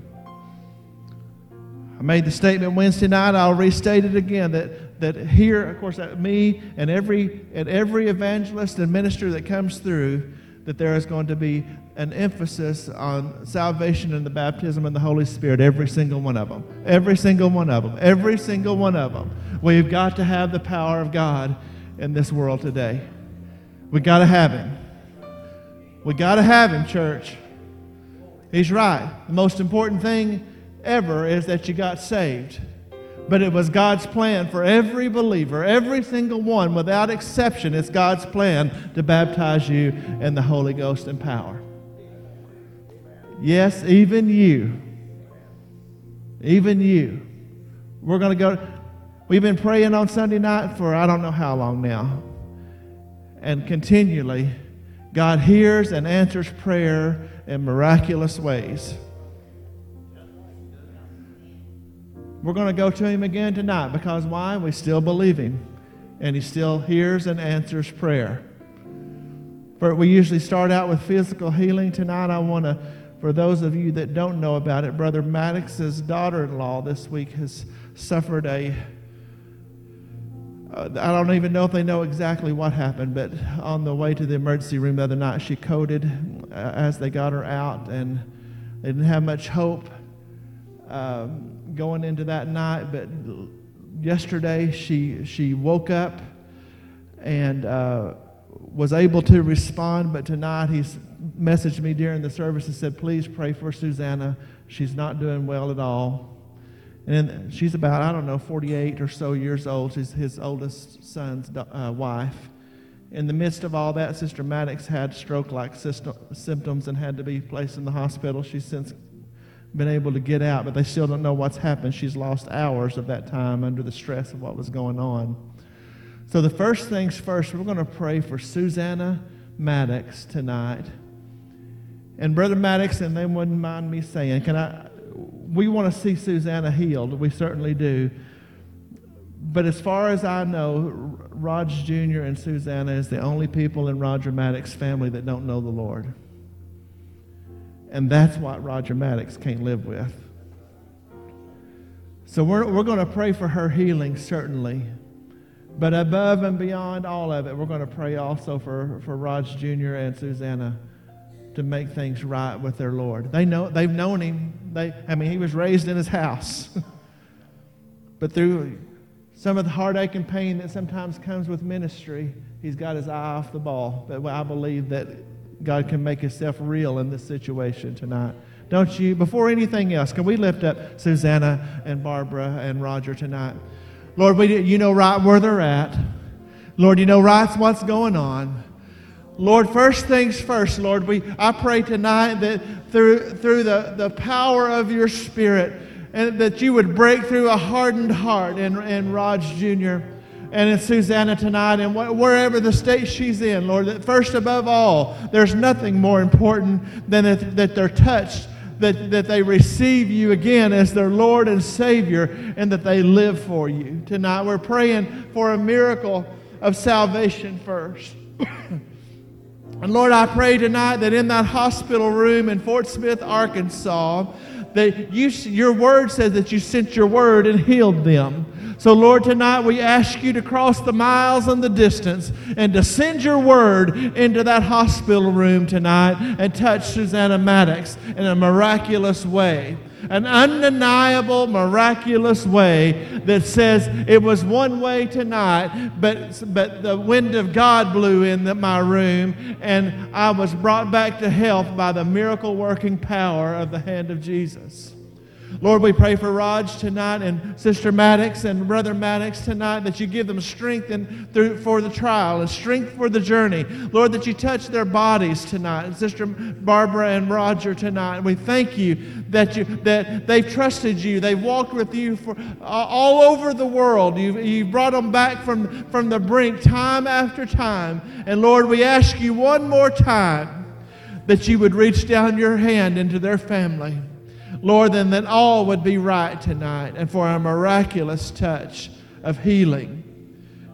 Made the statement Wednesday night. I'll restate it again that, that here, of course, that me and every, and every evangelist and minister that comes through, that there is going to be an emphasis on salvation and the baptism and the Holy Spirit, every single one of them. Every single one of them. Every single one of them. We've got to have the power of God in this world today. we got to have Him. we got to have Him, church. He's right. The most important thing ever is that you got saved. But it was God's plan for every believer, every single one, without exception, it's God's plan to baptize you in the Holy Ghost and power. Yes, even you. Even you. We're going to go. We've been praying on Sunday night for I don't know how long now. And continually, God hears and answers prayer in miraculous ways. We're going to go to him again tonight because why? We still believe him. And he still hears and answers prayer. For we usually start out with physical healing. Tonight, I want to, for those of you that don't know about it, Brother Maddox's daughter in law this week has suffered a. Uh, I don't even know if they know exactly what happened, but on the way to the emergency room the other night, she coded uh, as they got her out, and they didn't have much hope. Um, going into that night, but yesterday she, she woke up and uh, was able to respond. But tonight he's messaged me during the service and said, Please pray for Susanna. She's not doing well at all. And she's about, I don't know, 48 or so years old. She's his oldest son's uh, wife. In the midst of all that, Sister Maddox had stroke like symptoms and had to be placed in the hospital. She's since been able to get out, but they still don't know what's happened. She's lost hours of that time under the stress of what was going on. So, the first things first, we're going to pray for Susanna Maddox tonight. And Brother Maddox, and they wouldn't mind me saying, can I? We want to see Susanna healed. We certainly do. But as far as I know, Rog Jr. and Susanna is the only people in Roger Maddox's family that don't know the Lord. And that's what Roger Maddox can't live with. So we're, we're going to pray for her healing, certainly. But above and beyond all of it, we're going to pray also for, for Rog Jr. and Susanna to make things right with their Lord. They know, they've known him. They, I mean, he was raised in his house. [LAUGHS] but through some of the heartache and pain that sometimes comes with ministry, he's got his eye off the ball. But I believe that God can make himself real in this situation tonight. Don't you? Before anything else, can we lift up Susanna and Barbara and Roger tonight? Lord, we, you know right where they're at. Lord, you know right what's going on. Lord, first things first, Lord, we, I pray tonight that through, through the, the power of your Spirit, and that you would break through a hardened heart in, in Rog Jr and in Susanna tonight and wherever the state she's in, Lord, that first above all, there's nothing more important than that, that they're touched, that, that they receive you again as their Lord and Savior, and that they live for you. Tonight, we're praying for a miracle of salvation first. [COUGHS] and Lord, I pray tonight that in that hospital room in Fort Smith, Arkansas, that you, your word says that you sent your word and healed them. So, Lord, tonight we ask you to cross the miles and the distance and to send your word into that hospital room tonight and touch Susanna Maddox in a miraculous way. An undeniable, miraculous way that says it was one way tonight, but, but the wind of God blew in my room and I was brought back to health by the miracle working power of the hand of Jesus. Lord, we pray for Rog tonight and Sister Maddox and Brother Maddox tonight that you give them strength and through, for the trial and strength for the journey. Lord, that you touch their bodies tonight. And Sister Barbara and Roger tonight. And We thank you that, you that they've trusted you. They've walked with you for all over the world. You, you brought them back from, from the brink time after time. And Lord, we ask you one more time that you would reach down your hand into their family. Lord, then that all would be right tonight and for a miraculous touch of healing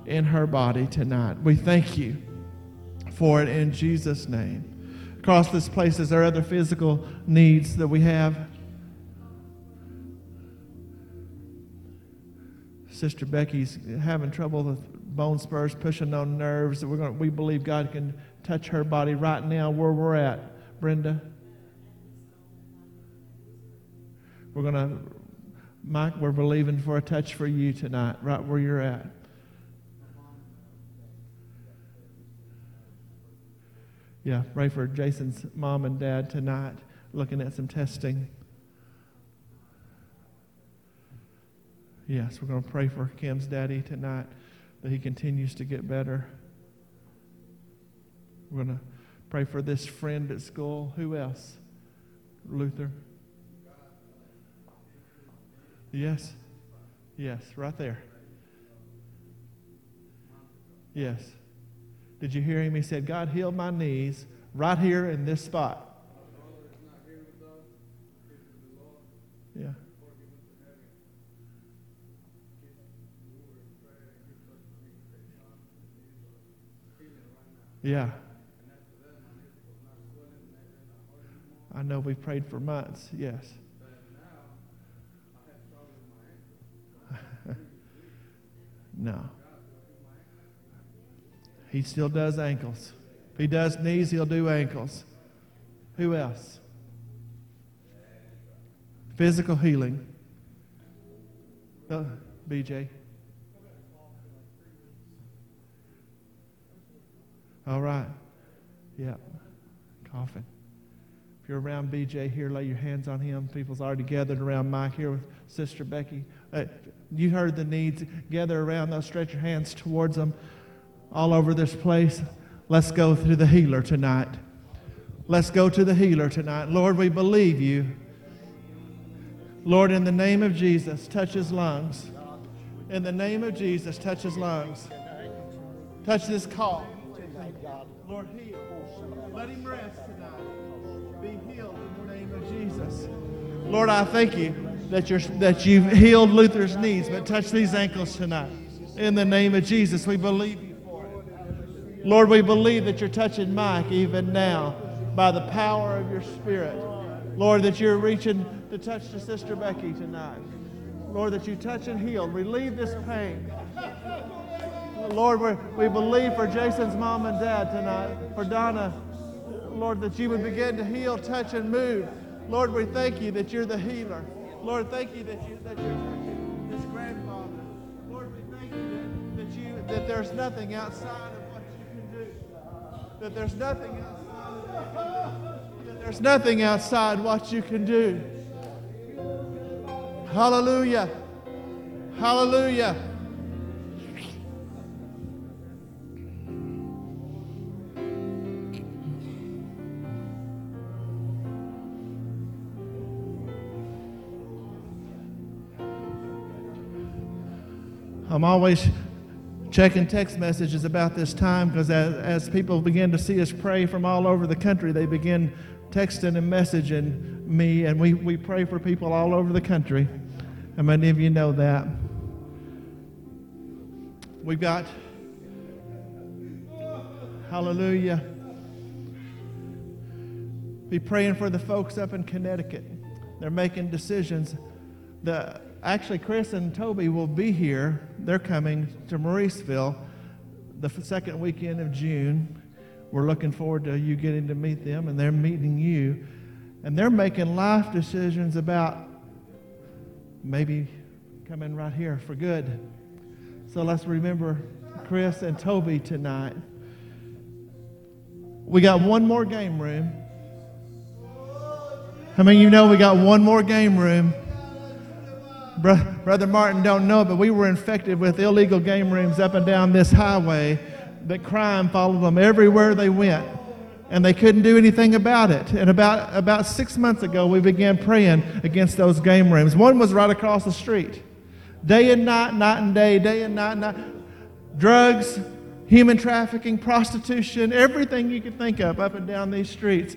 in her body tonight. We thank you for it in Jesus' name. Across this place, is there other physical needs that we have? Sister Becky's having trouble with bone spurs pushing on nerves. We're going we believe God can touch her body right now where we're at. Brenda? We're going to, Mike, we're believing for a touch for you tonight, right where you're at. Yeah, pray for Jason's mom and dad tonight, looking at some testing. Yes, we're going to pray for Kim's daddy tonight that he continues to get better. We're going to pray for this friend at school. Who else? Luther. Yes. Yes, right there. Yes. Did you hear him? He said, God healed my knees right here in this spot. Yeah. Yeah. I know we prayed for months, yes. No. He still does ankles. If he does knees, he'll do ankles. Who else? Physical healing. Uh, BJ. All right. Yeah. Coughing. If you're around BJ here, lay your hands on him. People's already gathered around Mike here with Sister Becky. Uh, you heard the needs. Gather around those. Stretch your hands towards them all over this place. Let's go to the healer tonight. Let's go to the healer tonight. Lord, we believe you. Lord, in the name of Jesus, touch his lungs. In the name of Jesus, touch his lungs. Touch this call. Lord, heal. Let him rest tonight. Be healed in the name of Jesus. Lord, I thank you that, you're, that you've healed Luther's knees, but touch these ankles tonight. In the name of Jesus, we believe you for it. Lord, we believe that you're touching Mike even now by the power of your Spirit. Lord, that you're reaching to touch the Sister Becky tonight. Lord, that you touch and heal. Relieve this pain. Lord, we we believe for Jason's mom and dad tonight, for Donna, Lord, that you would begin to heal, touch, and move. Lord, we thank you that you're the healer. Lord, thank you that, you, that you're this grandfather. Lord, we thank you that, that, you, that there's nothing outside of what you can do. That there's nothing outside that there's nothing outside what you can do. Hallelujah. Hallelujah. I'm always checking text messages about this time because as, as people begin to see us pray from all over the country, they begin texting and messaging me, and we, we pray for people all over the country. And many of you know that. We've got, hallelujah, be praying for the folks up in Connecticut. They're making decisions. The actually, Chris and Toby will be here. They're coming to Mauriceville the second weekend of June. We're looking forward to you getting to meet them, and they're meeting you. And they're making life decisions about maybe coming right here for good. So let's remember Chris and Toby tonight. We got one more game room. How many of you know we got one more game room? Brother Martin don't know, but we were infected with illegal game rooms up and down this highway. That crime followed them everywhere they went, and they couldn't do anything about it. And about about six months ago, we began praying against those game rooms. One was right across the street, day and night, night and day, day and night, night. Drugs, human trafficking, prostitution, everything you could think of up and down these streets.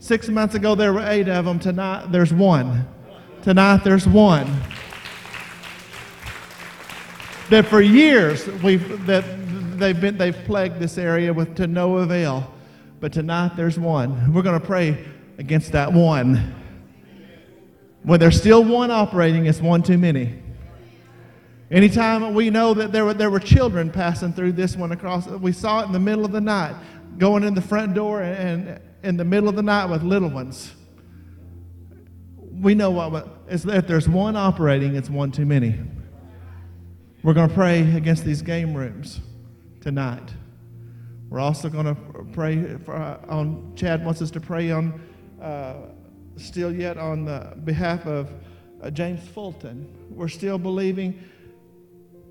Six months ago, there were eight of them. Tonight, there's one. Tonight, there's one that for years we've, that they've, been, they've plagued this area with to no avail. But tonight there's one. We're going to pray against that one. When there's still one operating, it's one too many. Anytime we know that there were, there were children passing through this one across, we saw it in the middle of the night, going in the front door and, in the middle of the night with little ones. We know what, if there's one operating, it's one too many. We're going to pray against these game rooms tonight. We're also going to pray for, uh, on, Chad wants us to pray on, uh, still yet on the behalf of uh, James Fulton. We're still believing.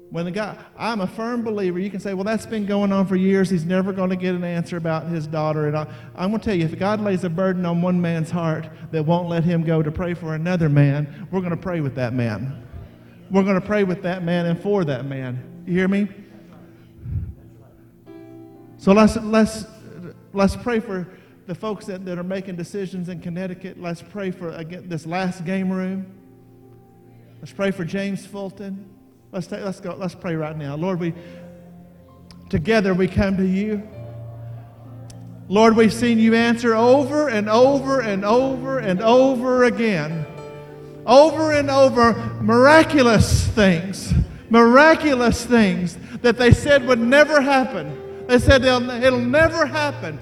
When the guy, I'm a firm believer. You can say, well, that's been going on for years. He's never going to get an answer about his daughter. And I, I'm going to tell you, if God lays a burden on one man's heart that won't let him go to pray for another man, we're going to pray with that man. We're going to pray with that man and for that man. You hear me? So let's, let's, let's pray for the folks that, that are making decisions in Connecticut. Let's pray for again, this last game room. Let's pray for James Fulton. Let's, take, let's go. Let's pray right now. Lord, we together we come to you. Lord, we've seen you answer over and over and over and over again. Over and over, miraculous things, miraculous things that they said would never happen. They said it'll never happen.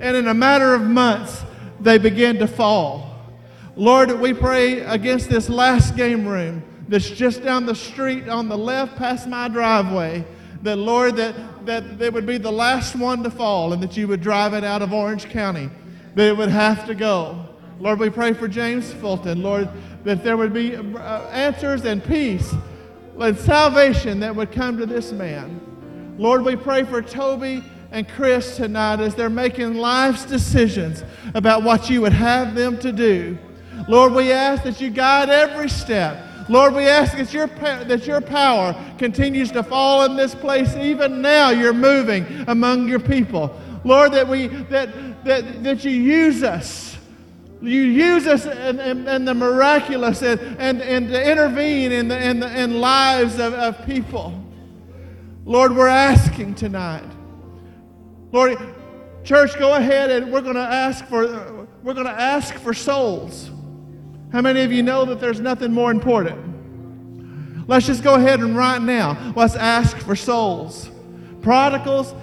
And in a matter of months, they began to fall. Lord, we pray against this last game room that's just down the street on the left past my driveway. That, Lord, that, that it would be the last one to fall and that you would drive it out of Orange County. That it would have to go. Lord, we pray for James Fulton. Lord, that there would be uh, answers and peace and salvation that would come to this man. Lord, we pray for Toby and Chris tonight as they're making life's decisions about what you would have them to do. Lord, we ask that you guide every step. Lord, we ask that your, that your power continues to fall in this place. Even now, you're moving among your people. Lord, that, we, that, that, that you use us. You use us in, the miraculous and, and, and to intervene in the, in the in lives of, of people. Lord, we're asking tonight. Lord, church, go ahead and we're going to ask for we're going to ask for souls. How many of you know that there's nothing more important? Let's just go ahead and right now, let's ask for souls. Prodigals,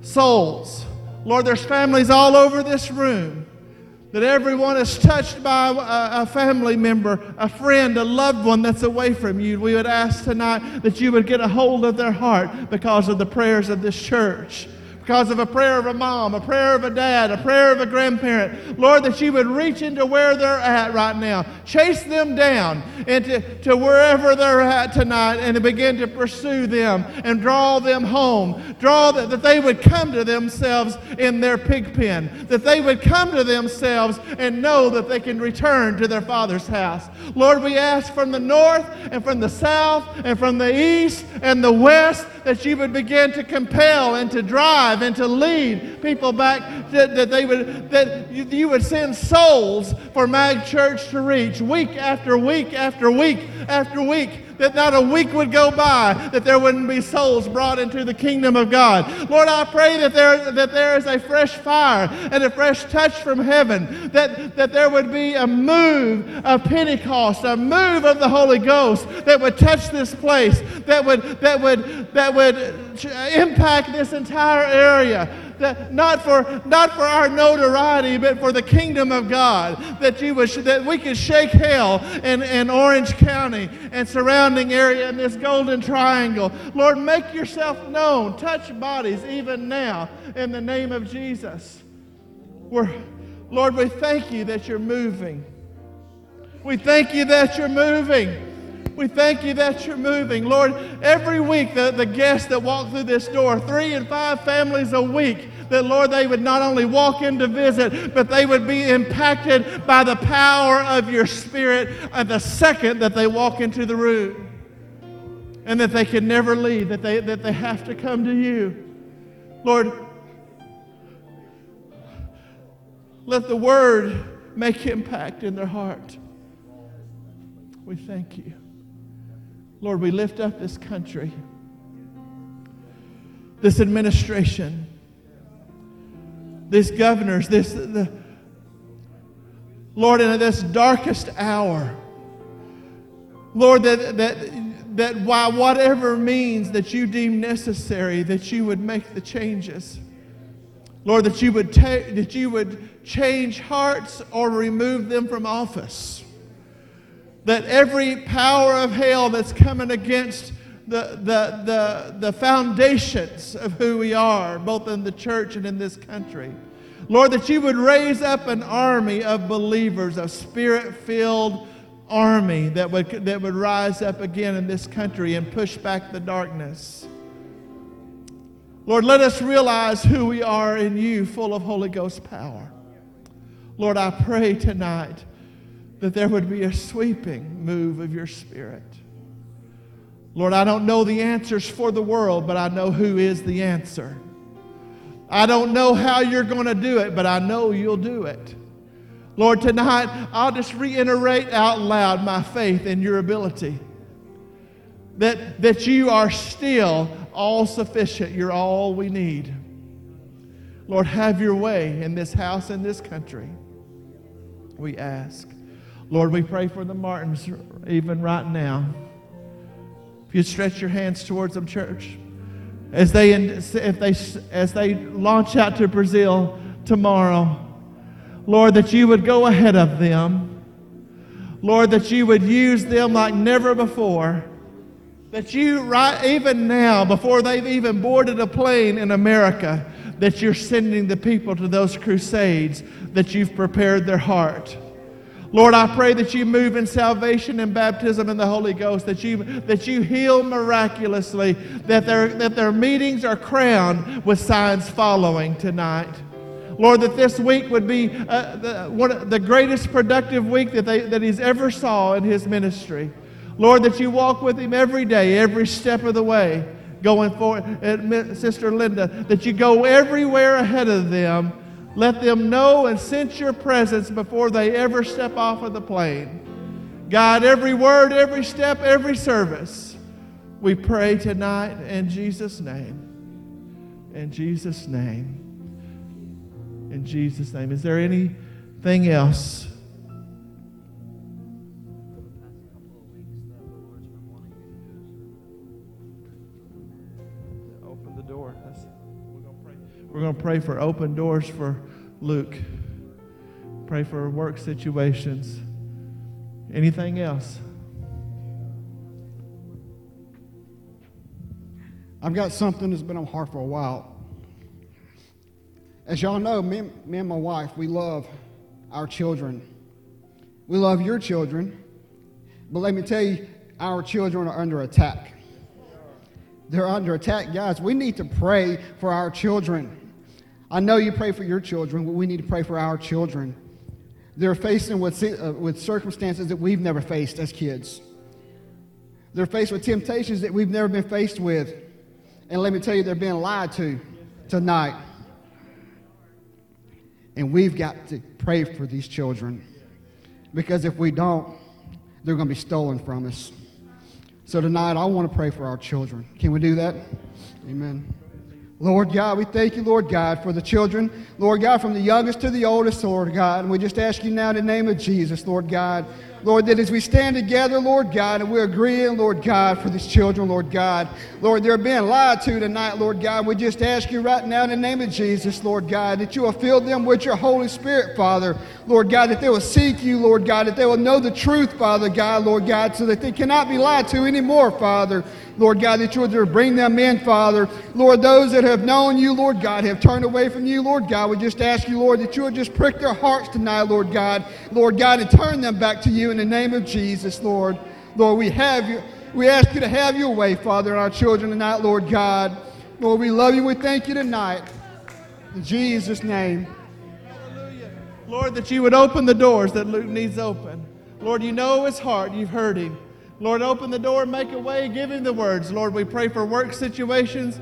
souls. Lord, there's families all over this room that everyone is touched by a, a, family member, a friend, a loved one that's away from you. We would ask tonight that you would get a hold of their heart because of the prayers of this church because of a prayer of a mom, a prayer of a dad, a prayer of a grandparent. Lord, that you would reach into where they're at right now, chase them down into to wherever they're at tonight and to begin to pursue them and draw them home. Draw that, that they would come to themselves in their pig pen, that they would come to themselves and know that they can return to their Father's house. Lord, we ask from the north and from the south and from the east and the west that you would begin to compel and to drive and to lead people back, that, that they would, that you, you would send souls for MAG Church to reach week after week after week after week that not a week would go by that there wouldn't be souls brought into the kingdom of God. Lord, I pray that there, that there is a fresh fire and a fresh touch from heaven, that, that there would be a move of Pentecost, a move of the Holy Ghost that would touch this place, that would, that would, that would impact this entire area not for not for our notoriety, but for the kingdom of God. That you would that we could shake hell in, in Orange County and surrounding area in this golden triangle. Lord, make yourself known. Touch bodies even now in the name of Jesus. We're, Lord, we thank you that you're moving. We thank you that you're moving. We thank you that you're moving. Lord, every week the, the guests that walk through this door, three and five families a week, that Lord, they would not only walk in to visit, but they would be impacted by the power of your Spirit at the second that they walk into the room. And that they can never leave, that they, that they have to come to you. Lord, let the word make impact in their heart. We thank you. Lord, we lift up this country, this administration, these governors, this, the, Lord, in this darkest hour, Lord, that, that, that by whatever means that you deem necessary, that you would make the changes. Lord, that you would, ta- that you would change hearts or remove them from office that every power of hell that's coming against the, the, the, the foundations of who we are, both in the church and in this country. Lord, that you would raise up an army of believers, a spirit filled, army that would, that would rise up again in this country and push back the darkness. Lord, let us realize who we are in you, full of Holy Ghost power. Lord, I pray tonight that there would be a sweeping move of your Spirit. Lord, I don't know the answers for the world, but I know who is the answer. I don't know how you're going to do it, but I know you'll do it. Lord, tonight I'll just reiterate out loud my faith in your ability. That, that you are still all sufficient. You're all we need. Lord, have your way in this house and this country. We ask. Lord, we pray for the Martins even right now. If you stretch your hands towards them, church, as they, if they, as they launch out to Brazil tomorrow, Lord, that you would go ahead of them. Lord, that you would use them like never before. That you, right even now, before they've even boarded a plane in America, that you're sending the people to those crusades, that you've prepared their heart. Lord, I pray that you move in salvation and baptism in the Holy Ghost, that you, that you heal miraculously, that their, that their meetings are crowned with signs following tonight. Lord, that this week would be uh, the, one, the greatest productive week that, they, that he's ever saw in his ministry. Lord, that you walk with him every day, every step of the way, going forward. Uh, Sister Linda, that you go everywhere ahead of them let them know and sense your presence before they ever step off of the plane. God, every word, every step, every service, we pray tonight in Jesus' name. In Jesus' name. In Jesus' name. Is there anything else? We're going to pray for open doors for Luke. Pray for work situations. Anything else?
I've got something that's been on my heart for a while. As y'all know, me, me and my wife, we love our children. We love your children. But let me tell you, our children are under attack. They're under attack, guys. We need to pray for our children. I know you pray for your children, but we need to pray for our children. They're facing with, uh, with circumstances that we've never faced as kids. They're faced with temptations that we've never been faced with. And let me tell you, they're being lied to tonight. And we've got to pray for these children. Because if we don't, they're going to be stolen from us. So tonight, I want to pray for our children. Can we do that? Amen. Lord God, we thank you, Lord God, for the children, Lord God, from the youngest to the oldest, Lord God. And we just ask you now in the name of Jesus, Lord God, Lord, that as we stand together, Lord God, and we're agreeing, Lord God, for these children, Lord God, Lord, they're being lied to tonight, Lord God. We just ask you right now in the name of Jesus, Lord God, that you will fill them with your Holy Spirit, Father, Lord God, that they will seek you, Lord God, that they will know the truth, Father God, Lord God, so that they cannot be lied to anymore, Father. Lord God, that you would bring them in, Father. Lord, those that have known you, Lord God, have turned away from you, Lord God, we just ask you, Lord, that you would just prick their hearts tonight, Lord God, Lord God, and turn them back to you in the name of Jesus, Lord. Lord, we have you. We ask you to have your way, Father, in our children tonight, Lord God. Lord, we love you. We thank you tonight. In Jesus' name.
Hallelujah. Lord, that you would open the doors that Luke needs open. Lord, you know his heart. You've heard him. Lord, open the door, make a way, give him the words. Lord, we pray for work situations,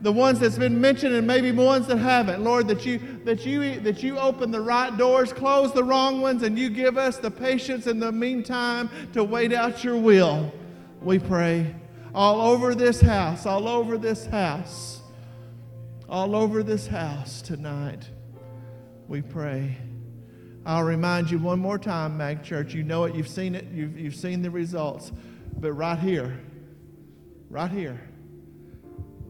the ones that's been mentioned and maybe ones that haven't. Lord, that you that you that you open the right doors, close the wrong ones, and you give us the patience in the meantime to wait out your will. We pray all over this house, all over this house, all over this house tonight. We pray. I'll remind you one more time, MAG Church. You know it, you've seen it, you've, you've seen the results. But right here, right here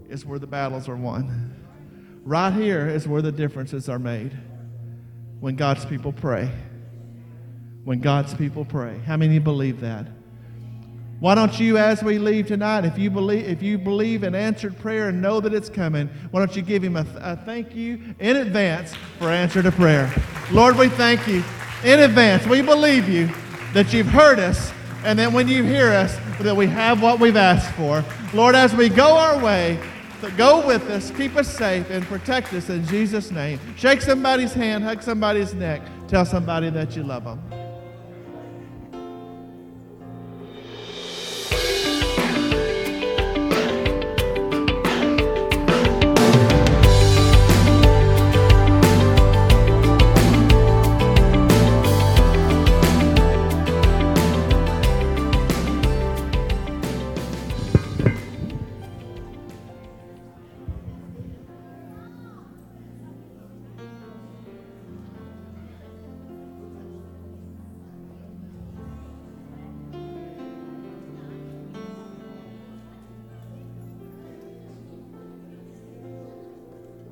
is where the battles are won. Right here is where the differences are made. When God's people pray. When God's people pray. How many believe that? Why don't you, as we leave tonight, if you believe, if you believe in answered prayer and know that it's coming, why don't you give him a, a thank you in advance for answer to prayer? Lord, we thank you in advance. We believe you. that you've heard us, and that when you hear us, that we have what we've asked for. Lord, as we go our way, go with us, keep us safe, and protect us in Jesus' name. Shake somebody's hand, hug somebody's neck, tell somebody that you love them.